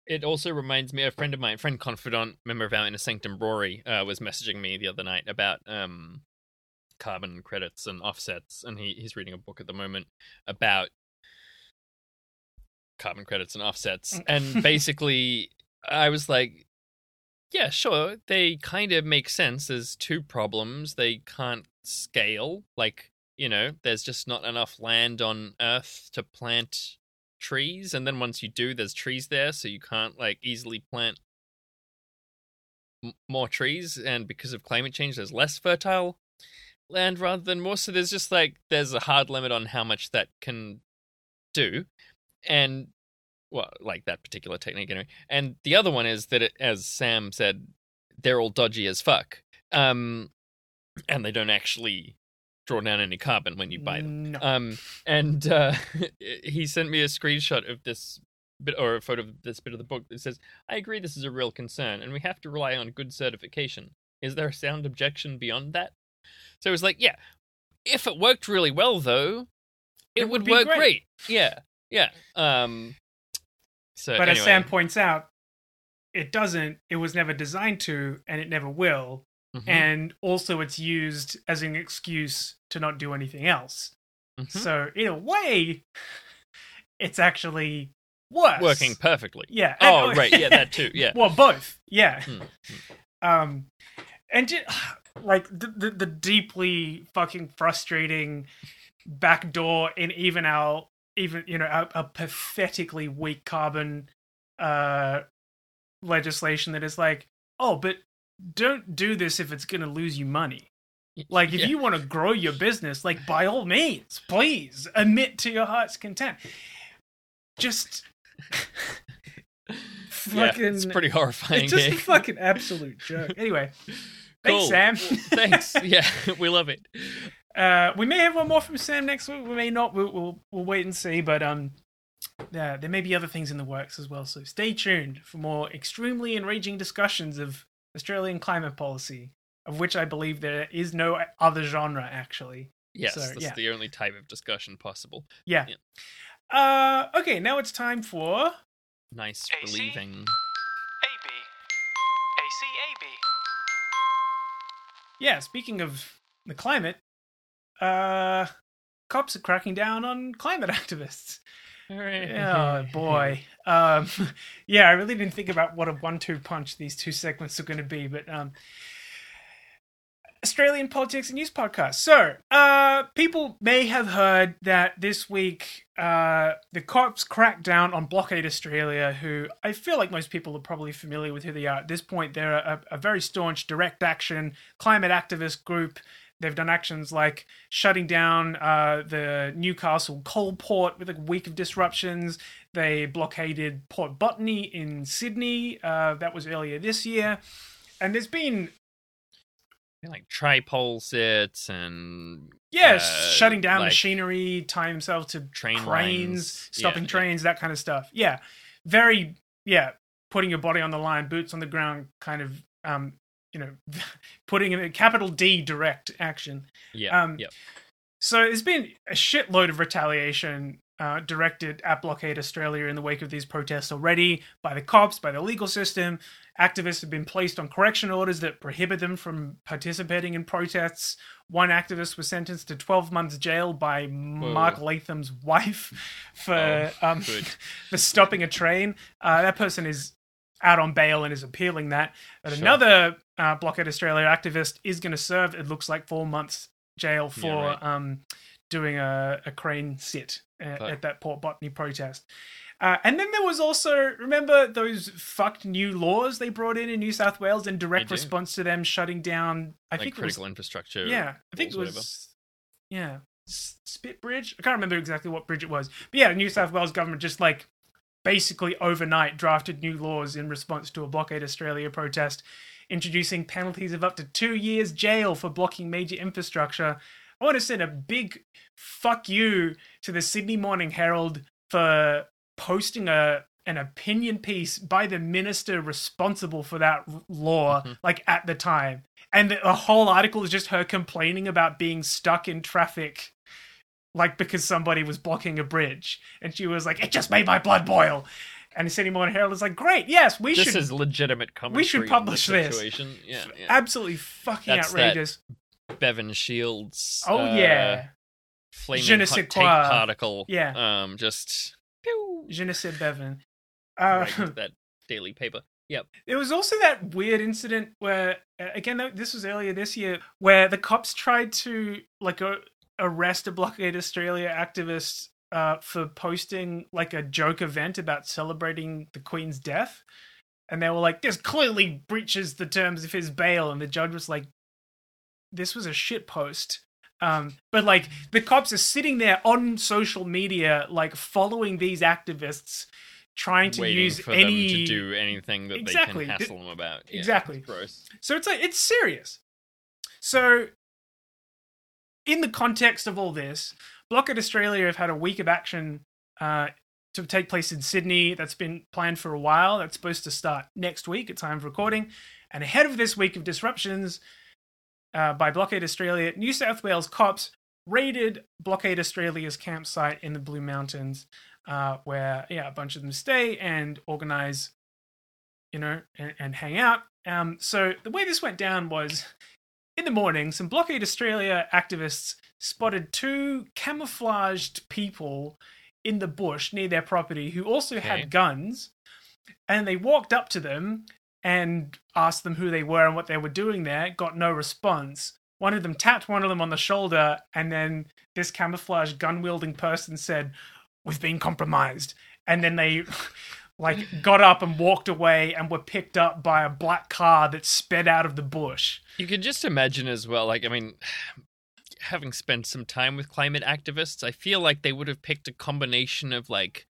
it also reminds me, a friend of mine, friend confidant, member of our Inner Sanctum, Rory, uh, was messaging me the other night about um, carbon credits and offsets, and he, he's reading a book at the moment about carbon credits and offsets. And *laughs* basically, I was like, yeah, sure, they kind of make sense as two problems. They can't scale. Like, you know, there's just not enough land on Earth to plant trees. And then once you do, there's trees there, so you can't, like, easily plant m- more trees. And because of climate change, there's less fertile land rather than more. So there's just, like, there's a hard limit on how much that can do. And well, like that particular technique anyway. And the other one is that, it, as Sam said, they're all dodgy as fuck, um, and they don't actually draw down any carbon when you buy them. No. Um, and uh, *laughs* he sent me a screenshot of this bit or a photo of this bit of the book that says, "I agree, this is a real concern, and we have to rely on good certification. Is there a sound objection beyond that?" So it was like, yeah, if it worked really well, though, it, It would would, work great. great. Yeah, yeah. Um, so but as. Sam points out, it doesn't. It was never designed to, and it never will. Mhm, And also, it's used as an excuse to not do anything else. mhm. So, in a way, *laughs* it's actually worse. working perfectly. Yeah. Oh, right. Yeah, that too. *laughs* Yeah. well, both. Yeah. Hmm, Um, and just, *sighs* like the, the the deeply fucking frustrating backdoor in even our even you know a, a pathetically weak carbon uh legislation that is like oh but don't do this if it's going to lose you money like if Yeah. you want to grow your business like by all means please admit to your heart's content just *laughs* Yeah, fucking it's pretty horrifying. it's just eh? a fucking absolute joke anyway *laughs* Cool. thanks sam Thanks. *laughs* Yeah, we love it. Uh, we may have one more from Sam next week. We may not. We'll we'll, we'll wait and see. But um, yeah, there may be other things in the works as well. So stay tuned for more extremely enraging discussions of Australian climate policy, of which I believe there is no other genre actually. Yes, So, that's yeah. the only type of discussion possible. Yeah. Yeah. Uh, okay, now it's time for Nice AC? relieving. AB. ACAB. yeah. Speaking of the climate, uh, cops are cracking down on climate *laughs* activists. Oh boy. Um, *laughs* yeah, I really didn't think about what a one-two punch these two segments are going to be, but um, Australian politics and news podcast. So, uh, people may have heard that this week uh, the cops cracked down on Blockade Australia, who I feel like most people are probably familiar with who they are at this point. They're a, a very staunch direct action climate activist group. They've done actions like shutting down uh, the Newcastle coal port with a week of disruptions. They blockaded Port Botany in Sydney. Uh, that was earlier this year. And there's been like tripole sits and Yes, uh, shutting down like machinery, tying himself to train cranes, lines. stopping Yeah, trains, that kind of stuff. Yeah, very yeah, putting your body on the line, boots on the ground, kind of um, you know, *laughs* putting in a capital D direct action. Yeah, Um, yeah. So there's been a shitload of retaliation uh, directed at Blockade Australia in the wake of these protests already by the cops, by the legal system. Activists have been placed on correction orders that prohibit them from participating in protests. One activist was sentenced to 12 months jail by Mark Latham's wife for Oh, um, *laughs* for stopping a train. Uh, that person is out on bail and is appealing that. But Sure. another uh, Blockade Australia activist is going to serve, it looks like, four months jail for Yeah, right. um, doing a, a crane sit uh, Fuck. at that Port Botany protest. Uh, and then there was also remember those fucked new laws they brought in in New South Wales in direct response to them shutting down. I like think critical was, infrastructure. yeah, I think it was whatever. yeah Spit Bridge. I can't remember exactly what bridge it was, but yeah, New South Wales government just like basically overnight drafted new laws in response to a Blockade Australia protest, introducing penalties of up to two years jail for blocking major infrastructure. I want to send a big fuck you to the Sydney Morning Herald for posting a an opinion piece by the minister responsible for that law like at the time and the, the whole article is just her complaining about being stuck in traffic like because somebody was blocking a bridge and she was like it just made my blood boil and the Sydney Morning Herald is like great yes we This should This is legitimate commentary. We should publish this. situation. Yeah, yeah. absolutely fucking That's outrageous Bevan Shields. oh uh, yeah flaming Je hot take particle. Yeah. Um, just je ne sais Bevan uh, right that daily paper. Yep. There was also that weird incident where, again, this was earlier this year, where the cops tried to like uh, arrest a Blockade Australia activist uh, for posting like a joke event about celebrating the Queen's death, and they were like, "This clearly breaches the terms of his bail," and the judge was like, "This was a shit post." Um, but like the cops are sitting there on social media, like following these activists, trying to Waiting use any to do anything that Exactly. they Th- can hassle them about. Yeah, exactly. gross. So it's like it's serious. So in the context of all this, Blockade Australia have had a week of action uh, to take place in Sydney that's been planned for a while. That's supposed to start next week at time of recording. And ahead of this week of disruptions uh, by Blockade Australia, New South Wales cops raided Blockade Australia's campsite in the Blue Mountains, uh, where yeah, a bunch of them stay and organize, you know, and, and hang out. Um, so the way this went down was in the morning, some Blockade Australia activists spotted two camouflaged people in the bush near their property who also Okay. had guns, and they walked up to them and asked them who they were and what they were doing there. Got no response. One of them tapped one of them on the shoulder, and then this camouflaged gun wielding person said, "We've been compromised." And then they *laughs* like *laughs* got up and walked away and were picked up by a black car that sped out of the bush. You can just imagine as well, like, I mean, *sighs* having spent some time with climate activists, I feel like they would have picked a combination of, like,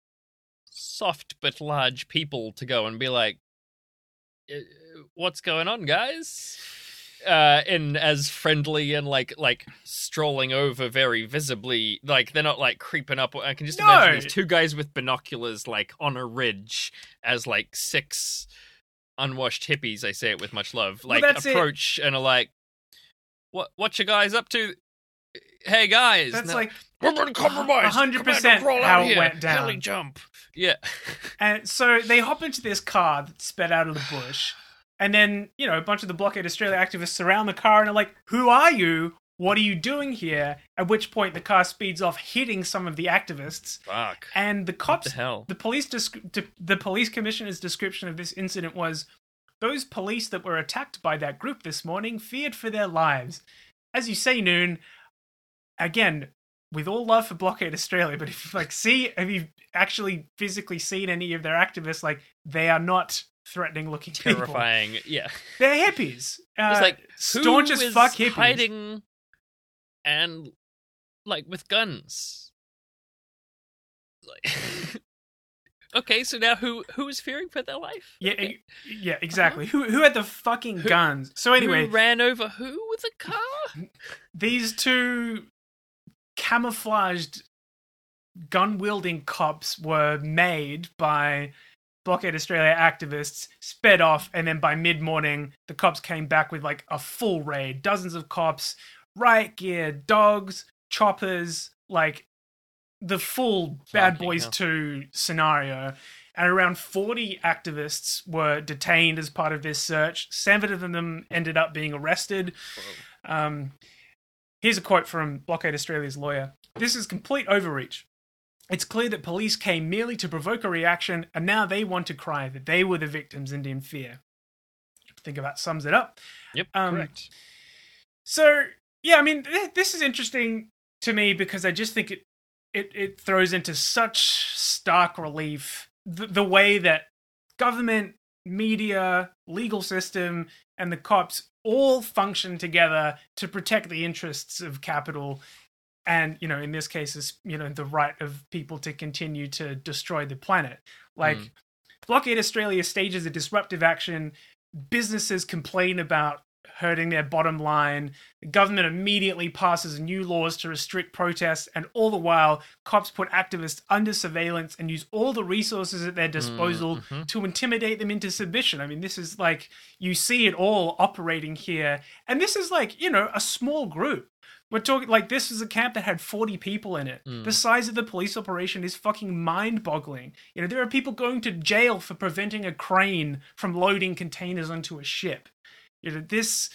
soft but large people to go and be like, "Uh, what's going on, guys? Uh, in as friendly and like like strolling over very visibly, like they're not like creeping up. I can just imagine these two guys with binoculars, like on a ridge, as like six unwashed hippies. I say it with much love. Well, Like it. approach and are like, "What? What you guys up to? Hey guys, That's No, like we're gonna compromise. 100% how it went down. Heli jump. Yeah. *laughs* And so they hop into this car that sped out of the bush. And then, you know, a bunch of the Blockade Australia activists surround the car and are like, Who are you? What are you doing here? At which point the car speeds off, hitting some of the activists. Fuck. And the cops, the hell? the police, descri- de- the police commissioner's description of this incident was, those police that were attacked by that group this morning feared for their lives. As you say, Noon, again, with all love for Blockade Australia, but if you like see, have you actually physically seen any of their activists? Like they are not threatening looking people. Terrifying. Yeah. They're hippies. Uh, It's like staunch as fuck hippies. hiding and like with guns. Like, *laughs* okay, so now who who is fearing for their life? Yeah, Okay. yeah, exactly. Who who had the fucking Who- guns? So anyway, ran over who with a car? *laughs* these two camouflaged gun wielding cops were made by Blockade Australia activists, sped off, and then by mid morning, the cops came back with like a full raid dozens of cops, riot gear, dogs, choppers, like the full Bad Fucking Boys hell. 2 scenario. And around 40 activists were detained as part of this search. Seven of them ended up being arrested. Um, here's a quote from Blockade Australia's lawyer This is complete overreach. It's clear that police came merely to provoke a reaction, and now they want to cry that they were the victims and in fear. I think about sums it up. Yep, Um, correct. So yeah, I mean, th- this is interesting to me because I just think it it it throws into such stark relief the, the way that government, media, legal system, and the cops all function together to protect the interests of capital and you know in this case is you know the right of people to continue to destroy the planet like Mm. blockade australia stages a disruptive action businesses complain about hurting their bottom line the government immediately passes new laws to restrict protests and all the while cops put activists under surveillance and use all the resources at their disposal mhm. to intimidate them into submission i mean this is like you see it all operating here and this is like you know a small group we're talking like this is a camp that had 40 people in it. Mm. The size of the police operation is fucking mind boggling. You know, there are people going to jail for preventing a crane from loading containers onto a ship. You know, this,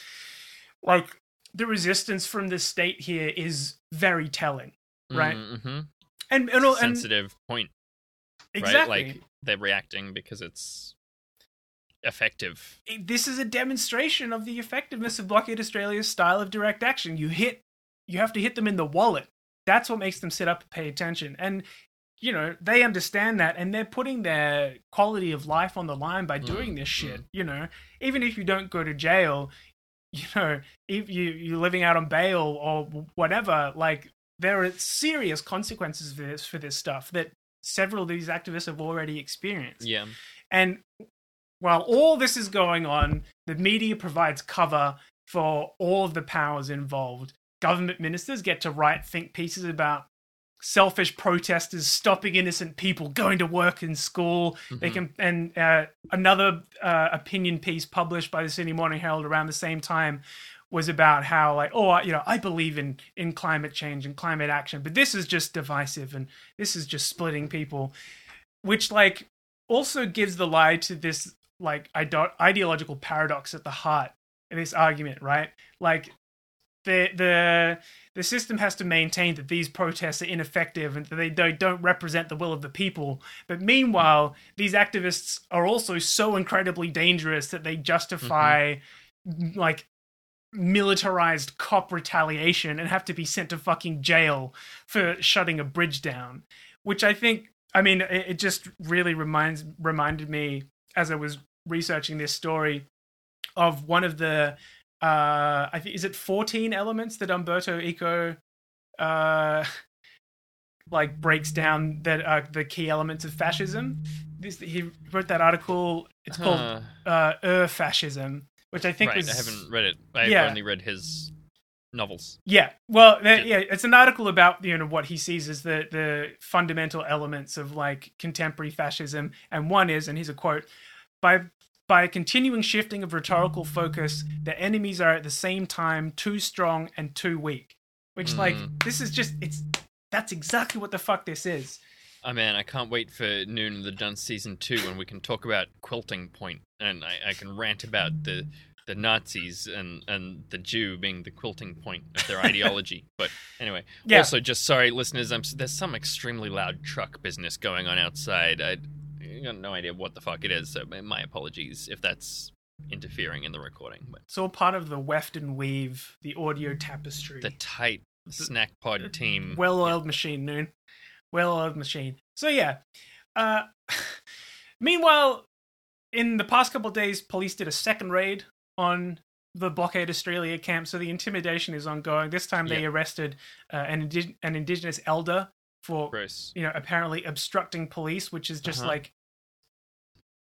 like, the resistance from the state here is very telling, right? Mm-hmm. And, and, and sensitive point, exactly. right? Like they're reacting because it's effective. this is a demonstration of the effectiveness of Blockade Australia's style of direct action. You hit, you have to hit them in the wallet. That's what makes them sit up and pay attention. And you know they understand that, and they're putting their quality of life on the line by doing Mm, this shit. You know, even if you don't go to jail, *laughs* you know, if you you're living out on bail or whatever, like there are serious consequences for this for this stuff that several of these activists have already experienced. Yeah. And while all this is going on, the media provides cover for all of the powers involved. Government ministers get to write think pieces about selfish protesters stopping innocent people going to work and school. They Mhm. can and uh, another uh, opinion piece published by the Sydney Morning Herald around the same time was about how like oh you know I believe in in climate change and climate action, but this is just divisive and this is just splitting people, which like also gives the lie to this like ide- ideological paradox at the heart of this argument, right? Like the the the system has to maintain that these protests are ineffective and that they don't, don't represent the will of the people. But meanwhile, these activists are also so incredibly dangerous that they justify mm-hmm. like militarized cop retaliation and have to be sent to fucking jail for shutting a bridge down. Which I think, I mean, it, it just really reminds reminded me as I was researching this story of one of the uh I think is it 14 elements that Umberto Eco uh *laughs* like breaks down that are the key elements of fascism. This he wrote that article. It's called Huh. uh Ur fascism, which I think right. was I haven't read it. I've Yeah. only read his novels. Yeah, well, there- yeah, it's an article about you know what he sees as the the fundamental elements of like contemporary fascism, and one is, and here's a quote: by by a continuing shifting of rhetorical focus, the enemies are at the same time too strong and too weak. Which like Mm. this is just it's that's exactly what the fuck this is. Oh man, I can't wait for Noon of the Dunce season two when we can talk about quilting point and I, I can rant about the the Nazis and and the Jew being the quilting point of their *laughs* ideology. But anyway, Yeah. also just sorry, listeners, I'm there's some extremely loud truck business going on outside. I got no idea what the fuck it is, so my- apologies if that's interfering in the recording. But It's all part of the weft and weave, the audio tapestry. the tight snack pod team. well-oiled machine noon well-oiled machine so yeah uh *laughs* meanwhile in the past couple of days police did a second raid on the blockade australia camp so the intimidation is ongoing this time they Yeah. arrested uh, an, indig- an indigenous elder for gross. you know apparently obstructing police which is just Uh-huh. like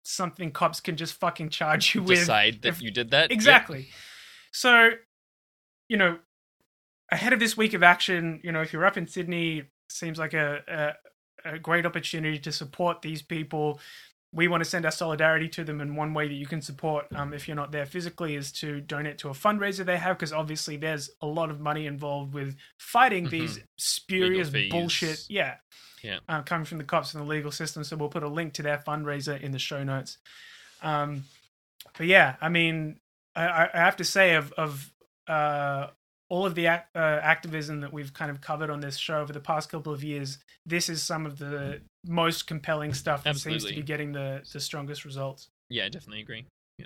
something cops can just fucking charge you with Decide that if- you did that. Yep. Exactly. So, you know, ahead of this week of action, you know, if you're up in Sydney, seems like a, a, a great opportunity to support these people. We want to send our solidarity to them, and one way that you can support, um, if you're not there physically, is to donate to a fundraiser they have, because obviously there's a lot of money involved with fighting these spurious bullshit. Yeah, Yeah. uh, coming from the cops and the legal system. So we'll put a link to their fundraiser in the show notes. Um, but yeah, I mean, I, I have to say of of uh, all of the uh, activism that we've kind of covered on this show over the past couple of years, this is some of the most compelling stuff that seems to be getting the the strongest results. Yeah, I definitely agree. Yeah.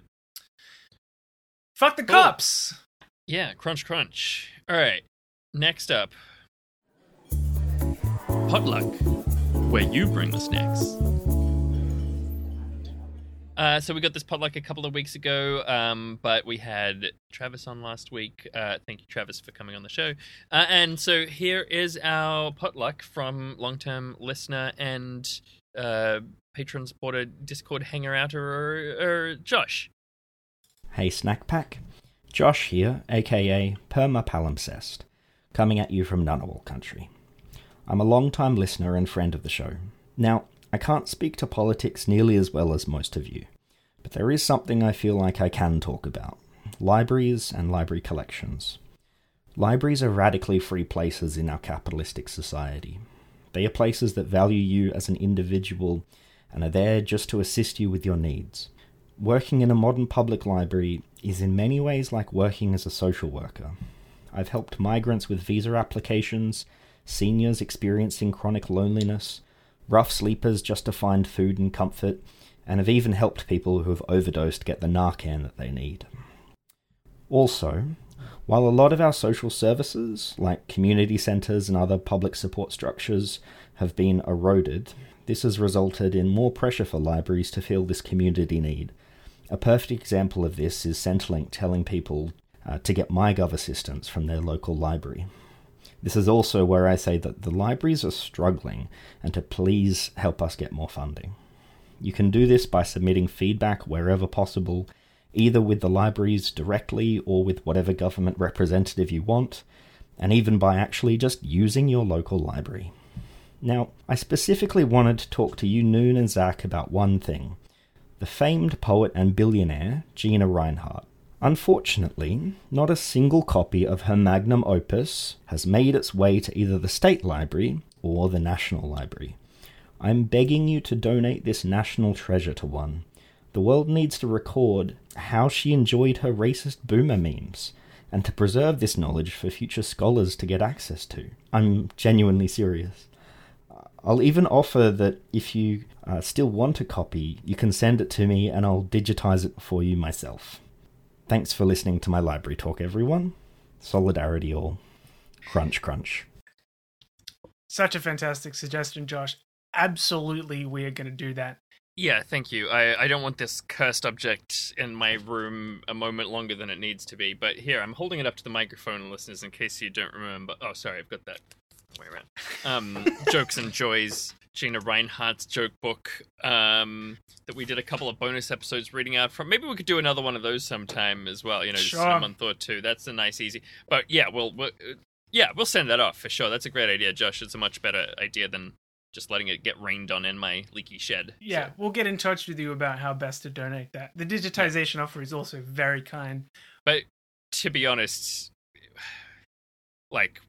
Fuck the Cool. cops. Yeah, crunch crunch. All right. Next up. Potluck. where you bring the snacks. Uh, so we got this potluck a couple of weeks ago, um, but we had Travis on last week. Uh, thank you, Travis, for coming on the show. Uh, and so here is our potluck from long-term listener and uh, Patreon supporter Discord hanger out or, or Josh. Hey Snack Pack, Josh here, aka Perma Palimpsest, coming at you from Ngunnawal country. I'm a long-time listener and friend of the show. Now, I can't speak to politics nearly as well as most of you, but there is something I feel like I can talk about libraries and library collections. Libraries are radically free places in our capitalistic society. They are places that value you as an individual and are there just to assist you with your needs. Working in a modern public library is in many ways like working as a social worker. I've helped migrants with visa applications, seniors experiencing chronic loneliness, rough sleepers just to find food and comfort, and have even helped people who have overdosed get the Narcan that they need. Also, while a lot of our social services, like community centres and other public support structures, have been eroded, this has resulted in more pressure for libraries to fill this community need. A perfect example of this is Centrelink telling people uh, to get MyGov assistance from their local library. This is also where I say that the libraries are struggling and to please help us get more funding. You can do this by submitting feedback wherever possible, either with the libraries directly or with whatever government representative you want, and even by actually just using your local library. Now, I specifically wanted to talk to you, Noon and Zach, about one thing the famed poet and billionaire Gina Rinehart. Unfortunately, not a single copy of her magnum opus has made its way to either the State Library or the National Library. I'm begging you to donate this national treasure to one. The world needs to record how she enjoyed her racist boomer memes, and to preserve this knowledge for future scholars to get access to. I'm genuinely serious. I'll even offer that if you uh, still want a copy, you can send it to me and I'll digitize it for you myself. Thanks for listening to my library talk, everyone. Solidarity all. Crunch, crunch. Such a fantastic suggestion, Josh. Absolutely, we are going to do that. Yeah, thank you. I, I don't want this cursed object in my room a moment longer than it needs to be. But here, I'm holding it up to the microphone, listeners, in case you don't remember. Oh, sorry, I've got that way around. Um, *laughs* Jokes and Joys, Gina Rinehart's joke book um, that we did a couple of bonus episodes reading out from. Maybe we could do another one of those sometime as well. You know, just Sure. a month or two. That's a nice, easy. But yeah, we'll, we'll uh, yeah, we'll send that off for sure. That's a great idea, Josh. It's a much better idea than just letting it get rained on in my leaky shed. Yeah, So, we'll get in touch with you about how best to donate that. The digitization offer is also very kind. but to be honest, like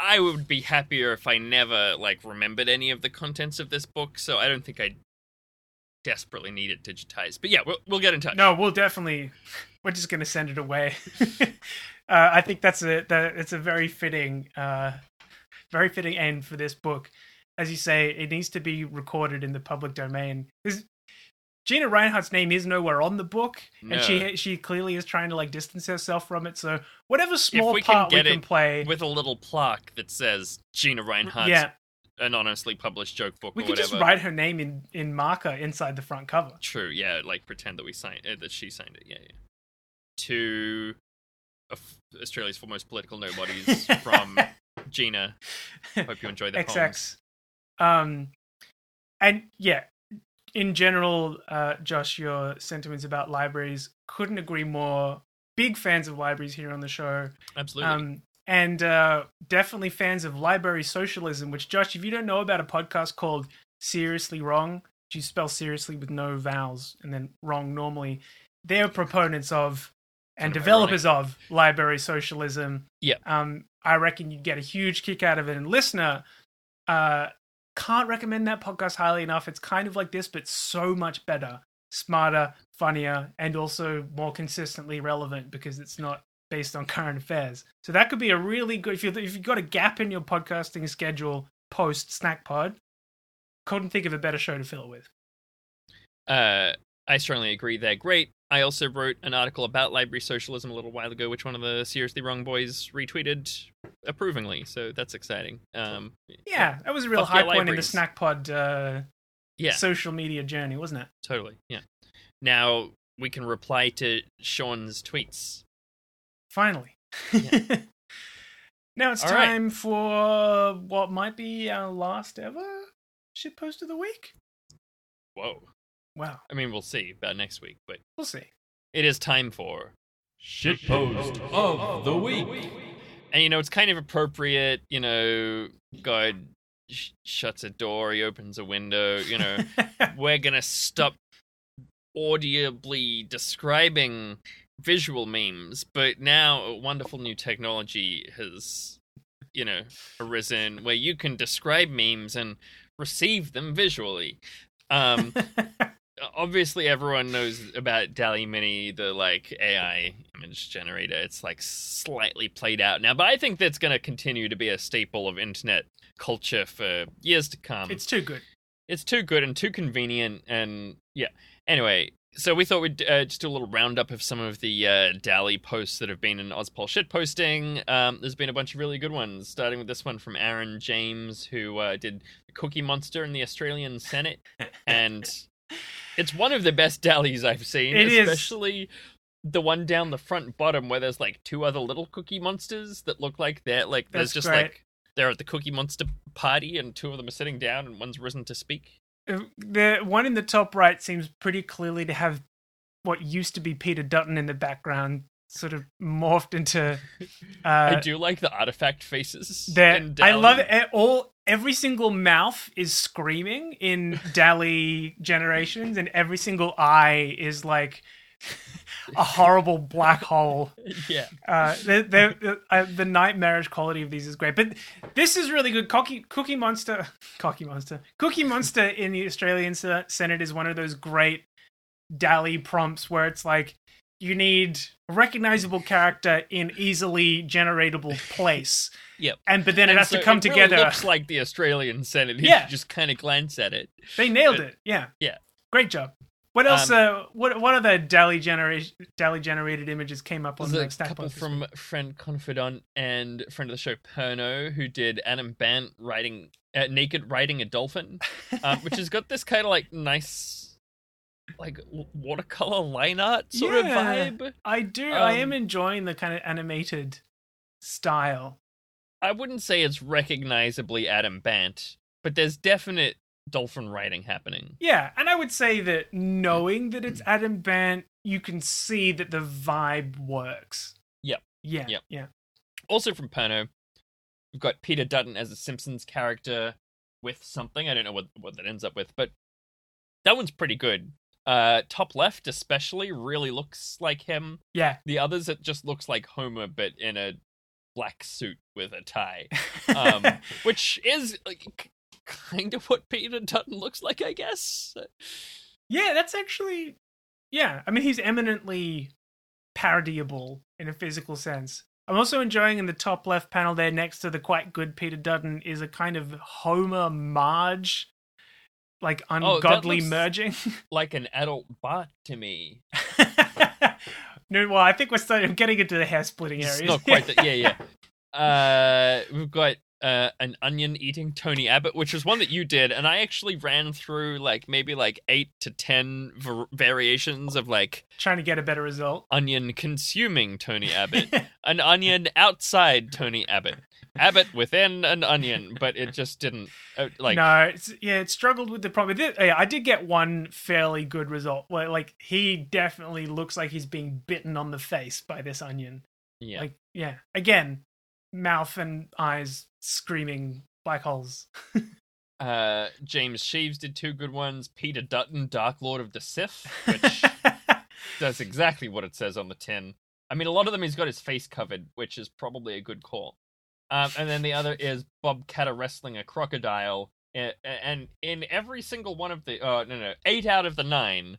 I would be happier if I never like remembered any of the contents of this book. So I don't think I desperately need it digitized. But yeah, we'll we'll get in touch. No, we'll definitely. We're just to send it away. *laughs* uh, I think that's a that it's a very fitting, uh, very fitting end for this book. As you say, it needs to be recorded in the public domain. 'Cause Gina Rinehart's name is nowhere on the book, and she she clearly is trying to like distance herself from it. So whatever small we can part get we can play, with a little plaque that says Gina Rinehart's yeah, anonymously published joke book we or could whatever. just write her name in in marker inside the front cover. True, yeah, like pretend that we signed uh, that she signed it. Yeah, yeah. To Australia's foremost political nobodies *laughs* from Gina. Hope you enjoy the poems. XX. Um, and yeah, in general, uh, Josh, your sentiments about libraries couldn't agree more. Big fans of libraries here on the show. Absolutely. Um, and uh, definitely fans of library socialism, which, Josh, if you don't know about a podcast called Srsly Wrong, which you spell seriously with no vowels and then wrong normally, they're proponents of and Kind of developers of library socialism. Yeah. Um, I reckon you'd get a huge kick out of it. And listener, uh, can't recommend that podcast highly enough. It's kind of like this, but so much better, smarter, funnier, and also more consistently relevant because it's not based on current affairs. So that could be a really good if you if you've got a gap in your podcasting schedule post Snack Pod. Couldn't think of a better show to fill it with. Uh, I strongly agree. They're great. I also wrote an article about library socialism a little while ago, which one of the Srsly Wrong Boys retweeted approvingly. So that's exciting. Um, Yeah, that was a real high point in the. Snack Pod uh, yeah, social media journey, wasn't it? totally. Yeah. Now we can reply to Sean's tweets. Finally. Yeah. *laughs* now it's All right. time for what might be our last ever shitpost of the week. Whoa. Wow, I mean, we'll see about next week, but we'll see. it is time for Shitpost of the week. And you know, it's kind of appropriate. You know, God sh- shuts a door, he opens a window. You know, *laughs* we're gonna stop audibly describing visual memes, but now a wonderful new technology has, you know, arisen where you can describe memes and receive them visually. Um, *laughs* obviously everyone knows about DALL-E Mini, the like AI image generator. It's like slightly played out now, but I think that's going to continue to be a staple of internet culture for years to come. it's too good. It's too good and too convenient, and yeah. Anyway, so we thought we'd uh, just do a little roundup of some of the uh, DALL-E posts that have been in Ozpol shit posting. Um, there's been a bunch of really good ones, starting with this one from Aaron James, who uh, did Cookie Monster in the Australian Senate, *laughs* and it's one of the best DALL-Es I've seen, It is. especially the one down the front bottom where there's like two other little Cookie Monsters that look like they're like there's just great. like they're at the Cookie Monster party, and two of them are sitting down, and one's risen to speak. Uh, The one in the top right seems pretty clearly to have what used to be Peter Dutton in the background, sort of morphed into. *laughs* Uh, I do like the artifact faces. I love it. All every single mouth is screaming in DALL-E generations, and every single eye is like a horrible black hole. Yeah, Uh, the the, uh, the nightmarish quality of these is great, but this is really good. Cocky, Cookie Monster, Cocky Monster, Cookie Monster in the Australian Senate is one of those great DALL-E prompts where it's like you need a recognizable character in easily generatable *laughs* place. Yep. And but then it And has so to come really together. looks like the Australian Senate. Yeah. just kind of glance at it. They nailed But- it. Yeah. Yeah. Great job. What else? Um, uh, what what other DALL-E generation DALL-E generated images came up on the a stack couple from friend confidant and friend of the show Perno who did Adam Bandt riding uh, naked riding a dolphin, um, *laughs* which has got this kind of like nice, like watercolor line art sort Yeah. of vibe. I do. I am um, enjoying the kind of animated style. I wouldn't say it's recognizably Adam Bandt, but there's definite dolphin riding happening. Yeah, and I would say that knowing that it's Adam Bandt, you can see that the vibe works. Yep. Yeah. Yep. Yeah. Also from Perno, we've got Peter Dutton as a Simpsons character with something. I don't know what what that ends up with, but that one's pretty good. Uh, top left especially really looks like him. Yeah. The others it just looks like Homer, but in a black suit with a tie, *laughs* um, which is like, kind of what Peter Dutton looks like, I guess. yeah, that's actually. Yeah, I mean he's eminently parodyable in a physical sense. I'm also enjoying in the top left panel there, next to the quite good Peter Dutton, is a kind of Homer Marge, like ungodly looks- merging. *laughs* Like an adult Bart to me. *laughs* no, well, I think we're starting getting into the hair splitting It's areas. not quite that. Yeah, yeah. *laughs* Uh, we've got uh, an onion eating Tony Abbott, which was one that you did, and I actually ran through like maybe like eight to ten var- variations of like Trying to get a better result. onion consuming Tony Abbott, an onion outside Tony Abbott, Abbott within an onion, but it just didn't uh, like. no, it's, yeah, it struggled with the problem. Yeah, I did get one fairly good result. Where, like, he definitely looks like he's being bitten on the face by this onion. Yeah, Like, yeah, again, mouth and eyes screaming black holes. uh, James Sheaves did two good ones. Peter Dutton, Dark Lord of the Sith, which *laughs* does exactly what it says on the tin. I mean, a lot of them he's got his face covered, which is probably a good call. Um, and then the other is Bob Katter wrestling a crocodile, and in every single one of the uh no no eight out of the nine,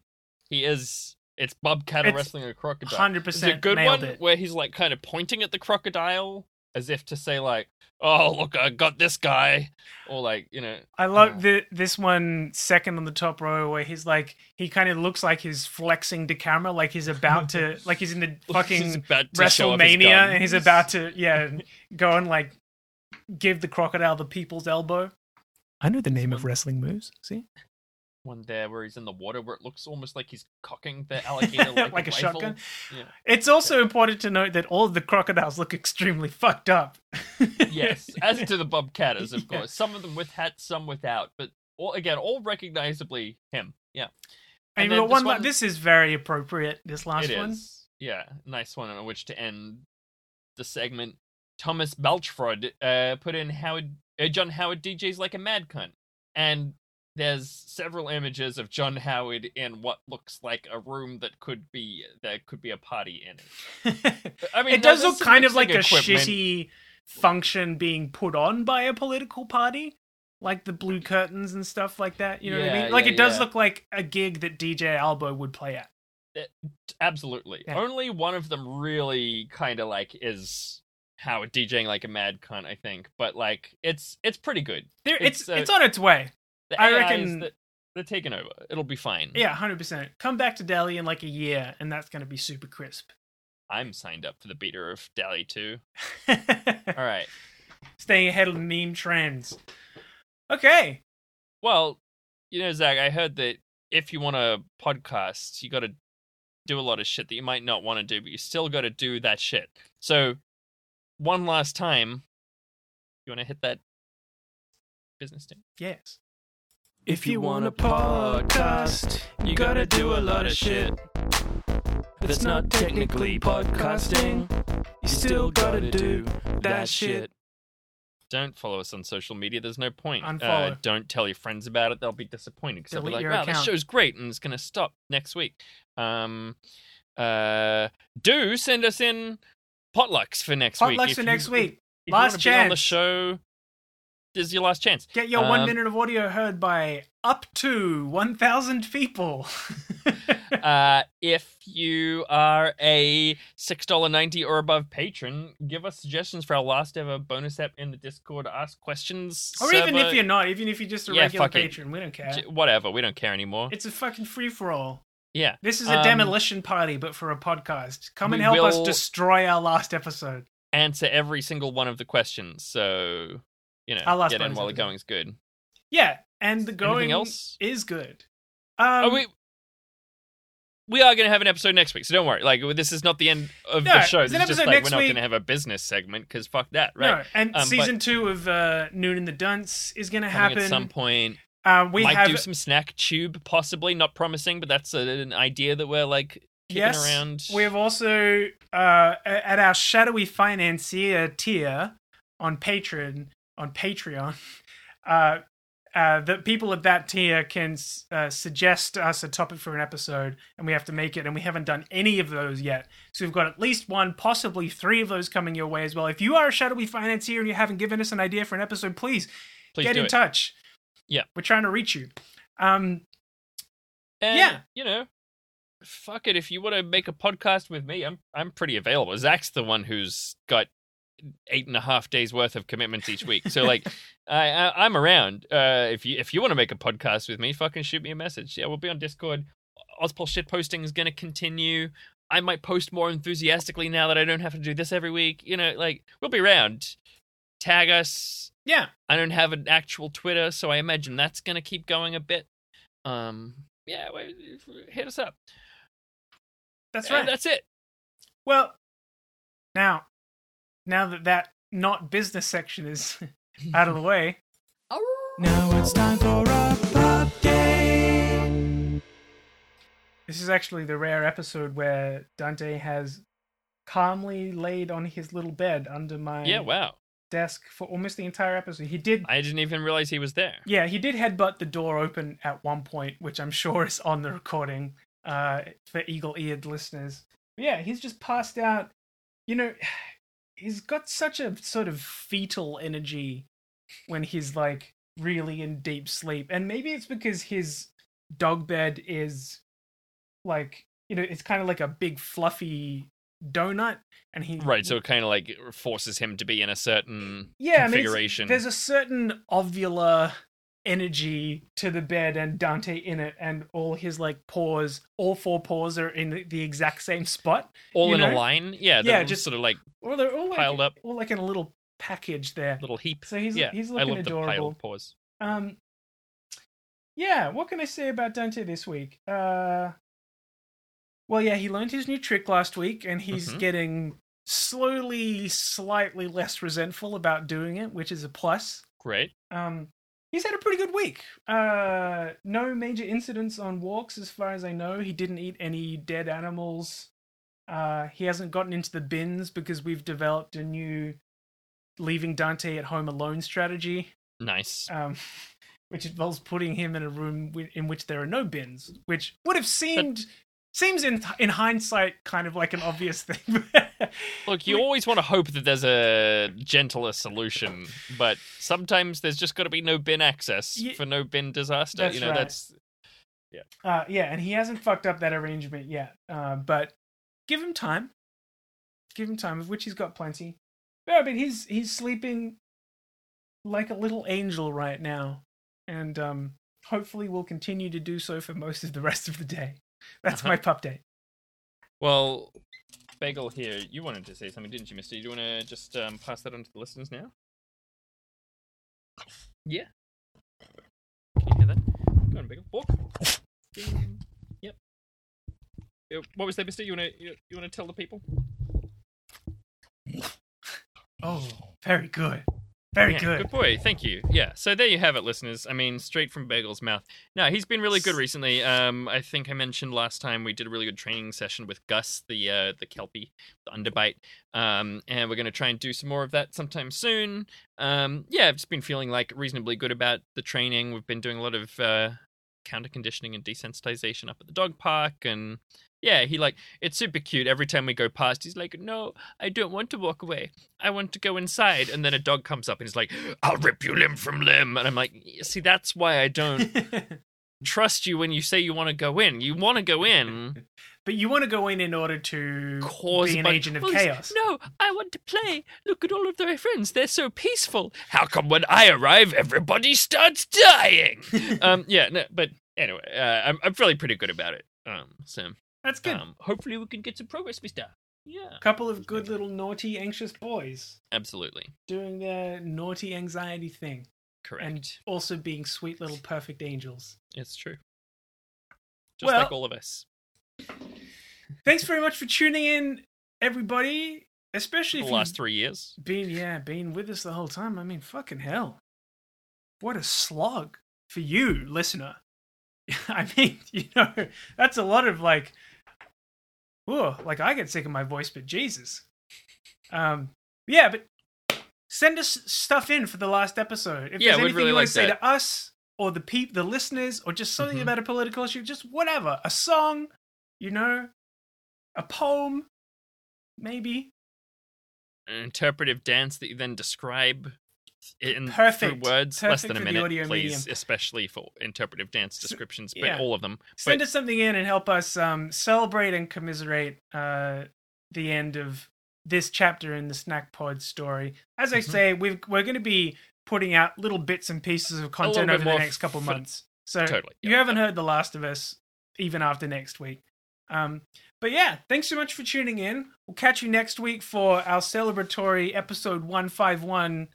he is it's Bob Katter It's wrestling a crocodile. 100% There's a good one it. where he's like kind of pointing at the crocodile, as if to say like, "Oh, look, I got this guy," or like, you know, I love the this one second on the top row where he's like he kind of looks like he's flexing to camera, like he's about to *laughs* like he's in the fucking He's about to show off his WrestleMania and he's about to yeah go and like give the crocodile the people's elbow. I know the name of wrestling moves. See, one there where he's in the water where it looks almost like he's cocking the *laughs* alligator like, like a rifle. shotgun. Yeah. It's also important to note that all of the crocodiles look extremely fucked up. yes, as to the bobcatters, of *laughs* Yeah. course. Some of them with hats, some without, but all, again, all recognizably him. Yeah. And, mean, then but this one, one- this is very appropriate. This last one. is. Yeah, nice one on which to end the segment. Thomas Belchford uh, put in Howard uh, John Howard DJs like a mad cunt, and there's several images of John Howard in what looks like a room that could be there could be a party in it. *laughs* I mean, it does look kind of like, a shitty function being put on by a political party, like the blue curtains and stuff like that. You know what I mean? Like yeah, it does yeah. look like a gig that DJ Albo would play at. Absolutely. Yeah. Only one of them really kind of like is Howard DJing like a mad cunt, I think. But like, it's it's pretty good. There, it's uh, it's on its way. The I reckon- that, they're taking over. It'll be fine. Yeah, hundred percent. Come back to DALL-E in like a year, and that's going to be super crisp. I'm signed up for the beta of DALL-E 2. All All right. Staying ahead of the meme trends. Okay. Well, you know, Zach, I heard that if you want to podcast, you got to do a lot of shit that you might not want to do, but you still got to do that shit. So, one last time, you want to hit that business thing? Yes. If you want a podcast, you gotta do a lot of shit. That's not technically podcasting. You still gotta do that shit. Don't follow us on social media. There's no point. Uh, don't tell your friends about it. They'll be disappointed because they'll be Delete like, your "Wow, this account." show's great," and it's gonna stop next week. Um, uh, do send us in potlucks for next week. Potlucks If for you- next week. If Last you wanna be on the chance. show. This is your last chance. Get your one Um, minute of audio heard by up to 1,000 people. *laughs* uh, if you are a six dollar ninety or above patron, give us suggestions for our last ever bonus app in the Discord. Ask questions, or even if you're not, even if you're just a Yeah, regular fuck it. patron, we don't care. J- whatever. We don't care anymore. It's a fucking free for all. yeah, This is a Um, demolition party, but for a podcast. Come and help us destroy our last episode. Answer every single one of the questions. So you know, Our last get in while the going's good. Yeah, and the going else? is good. Um, oh, we we are going to have an episode next week, so don't worry. Like this is not the end of No, the show. there's This an is just like we're not going to have a business segment because fuck that, right? No, and Um, season two of uh, Noon in the Dunce is going to happen. at some point. Uh, we might have do some snack tube, possibly not promising, but that's a, an idea that we're like kicking yes. around. We have also uh, at our shadowy financier tier on Patreon on Patreon. *laughs* Uh, uh, the people at that tier can uh, suggest us a topic for an episode, and we have to make it. And we haven't done any of those yet, so we've got at least one, possibly three of those coming your way as well. If you are a shadowy financier and you haven't given us an idea for an episode, please, Please get in it. touch. Yeah. we're trying to reach you. Um, And, Yeah. you know, fuck it. If you want to make a podcast with me, I'm I'm pretty available. Zach's the one who's got eight and a half days worth of commitments each week. So like, *laughs* I, I I'm around. Uh, if you if you want to make a podcast with me, fucking shoot me a message. Yeah, we'll be on Discord. Ozpol shit posting is going to continue. I might post more enthusiastically now that I don't have to do this every week. You know, like we'll be around. Tag us. yeah, I don't have an actual Twitter, so I imagine that's going to keep going a bit. Um, yeah, wait, hit us up. that's And right. that's it. Well, now, now that that not business section is *laughs* out of the way, *laughs* now it's time for a pop game. This is actually the rare episode where Dante has calmly laid on his little bed under my Yeah, wow. desk for almost the entire episode. He did, I didn't even realize he was there. yeah, he did headbutt the door open at one point, which I'm sure is on the recording uh, for eagle-eared listeners. But yeah, he's just passed out. You know, he's got such a sort of fetal energy when he's like really in deep sleep, and maybe it's because his dog bed is like you know it's kind of like a big fluffy donut, and he Right, so it kind of like forces him to be in a certain yeah, I mean, configuration. there's a certain ovular energy to the bed and Dante in it, and all his like paws, all four paws are in the, the exact same spot. all in know? a line. Yeah, Yeah, just- sort of like Or they're all like, piled up, all like in a little package there. little heap. So he's yeah, he's I looking love the adorable. piled paws. Um, yeah, what can I say about Dante this week? Uh, well, yeah, he learned his new trick last week, and he's Mhm. getting slowly, slightly less resentful about doing it, which is a plus. Great. Um, he's had a pretty good week. Uh, no major incidents on walks, as far as I know. He didn't eat any dead animals. Uh, he hasn't gotten into the bins because we've developed a new leaving Dante at home alone strategy Nice. um, *laughs* which involves putting him in a room in which there are no bins, which would have seemed seems in in hindsight kind of like an obvious thing. *laughs* Look, you always want to hope that there's a gentler solution, but sometimes there's just got to be no bin access for no bin disaster. You know, right. that's uh, yeah, and he hasn't fucked up that arrangement yet. Uh, but give him time. Give him time, of which he's got plenty. Yeah, but he's he's sleeping like a little angel right now, and um, hopefully will continue to do so for most of the rest of the day. That's Uh-huh. my pup day. well. Bagel here, you wanted to say something, didn't you, Mister? Do you want to just um, pass that on to the listeners now? Yeah. Can you hear that? Go on, Bagel. Walk. Yep. What was that, Mister? You want to you, you want to tell the people? Oh, very good, very Yeah, good. Good boy. Thank you. Yeah. So there you have it, listeners. I mean, straight from Bagel's mouth. No, he's been really good recently. Um, I think I mentioned last time we did a really good training session with Gus, the uh, the kelpie, the underbite. Um, and we're going to try and do some more of that sometime soon. Um, yeah, I've just been feeling like reasonably good about the training. We've been doing a lot of uh, counter conditioning and desensitization up at the dog park, and yeah, he like it's super cute. Every time we go past, he's like, "No, I don't want to walk away. I want to go inside." And then a dog comes up and he's like, "I'll rip you limb from limb." And I'm like, "See, that's why I don't *laughs* trust you when you say you want to go in. You want to go in, *laughs* But you want to go in in order to cause be an bunch- agent of Well, he's- chaos. No, I want to play. Look at all of my friends; they're so peaceful. How come when I arrive, everybody starts dying? *laughs* um, yeah, no, but anyway, uh, I'm I'm feeling pretty good about it. Um, so That's good. um, hopefully we can get some progress, Mister. Yeah, A couple of good little naughty, anxious boys absolutely doing their naughty anxiety thing, correct. and also being sweet little perfect angels. it's true. Just Well- like all of us. Thanks very much for tuning in, everybody. Especially The last three years. been yeah been with us the whole time. I mean, fucking hell, what a slog for you, listener. *laughs* I mean, *laughs* you know, that's a lot of like, whoa, like I get sick of my voice, but Jesus. Um, yeah, but send us stuff in for the last episode. If Yeah, there's anything really you want like to say that. to us or the peep, the listeners, or just something Mhm. about a political issue, just whatever, a song, you know, a poem, maybe. An interpretive dance that you then describe in Perfect. words less than a minute, please, medium. especially for interpretive dance descriptions, but yeah. all of them. Send But- us something in and help us um, celebrate and commiserate uh, the end of this chapter in the Snackpod story. As I Mhm. say, we've, we're going to be putting out little bits and pieces of content over the next couple months. So Totally, you haven't heard The Last of Us even after next week. Um, but yeah, thanks so much for tuning in. We'll catch you next week for our celebratory episode 151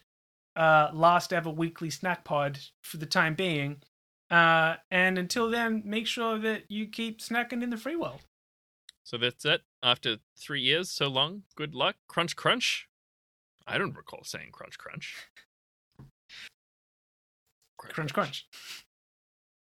uh, last ever weekly Snackpod for the time being. Uh, and until then, make sure that you keep snacking in the free world. So that's it. After three years, so long. Good luck. Crunch, crunch. I don't recall saying crunch, crunch. Crunch, crunch.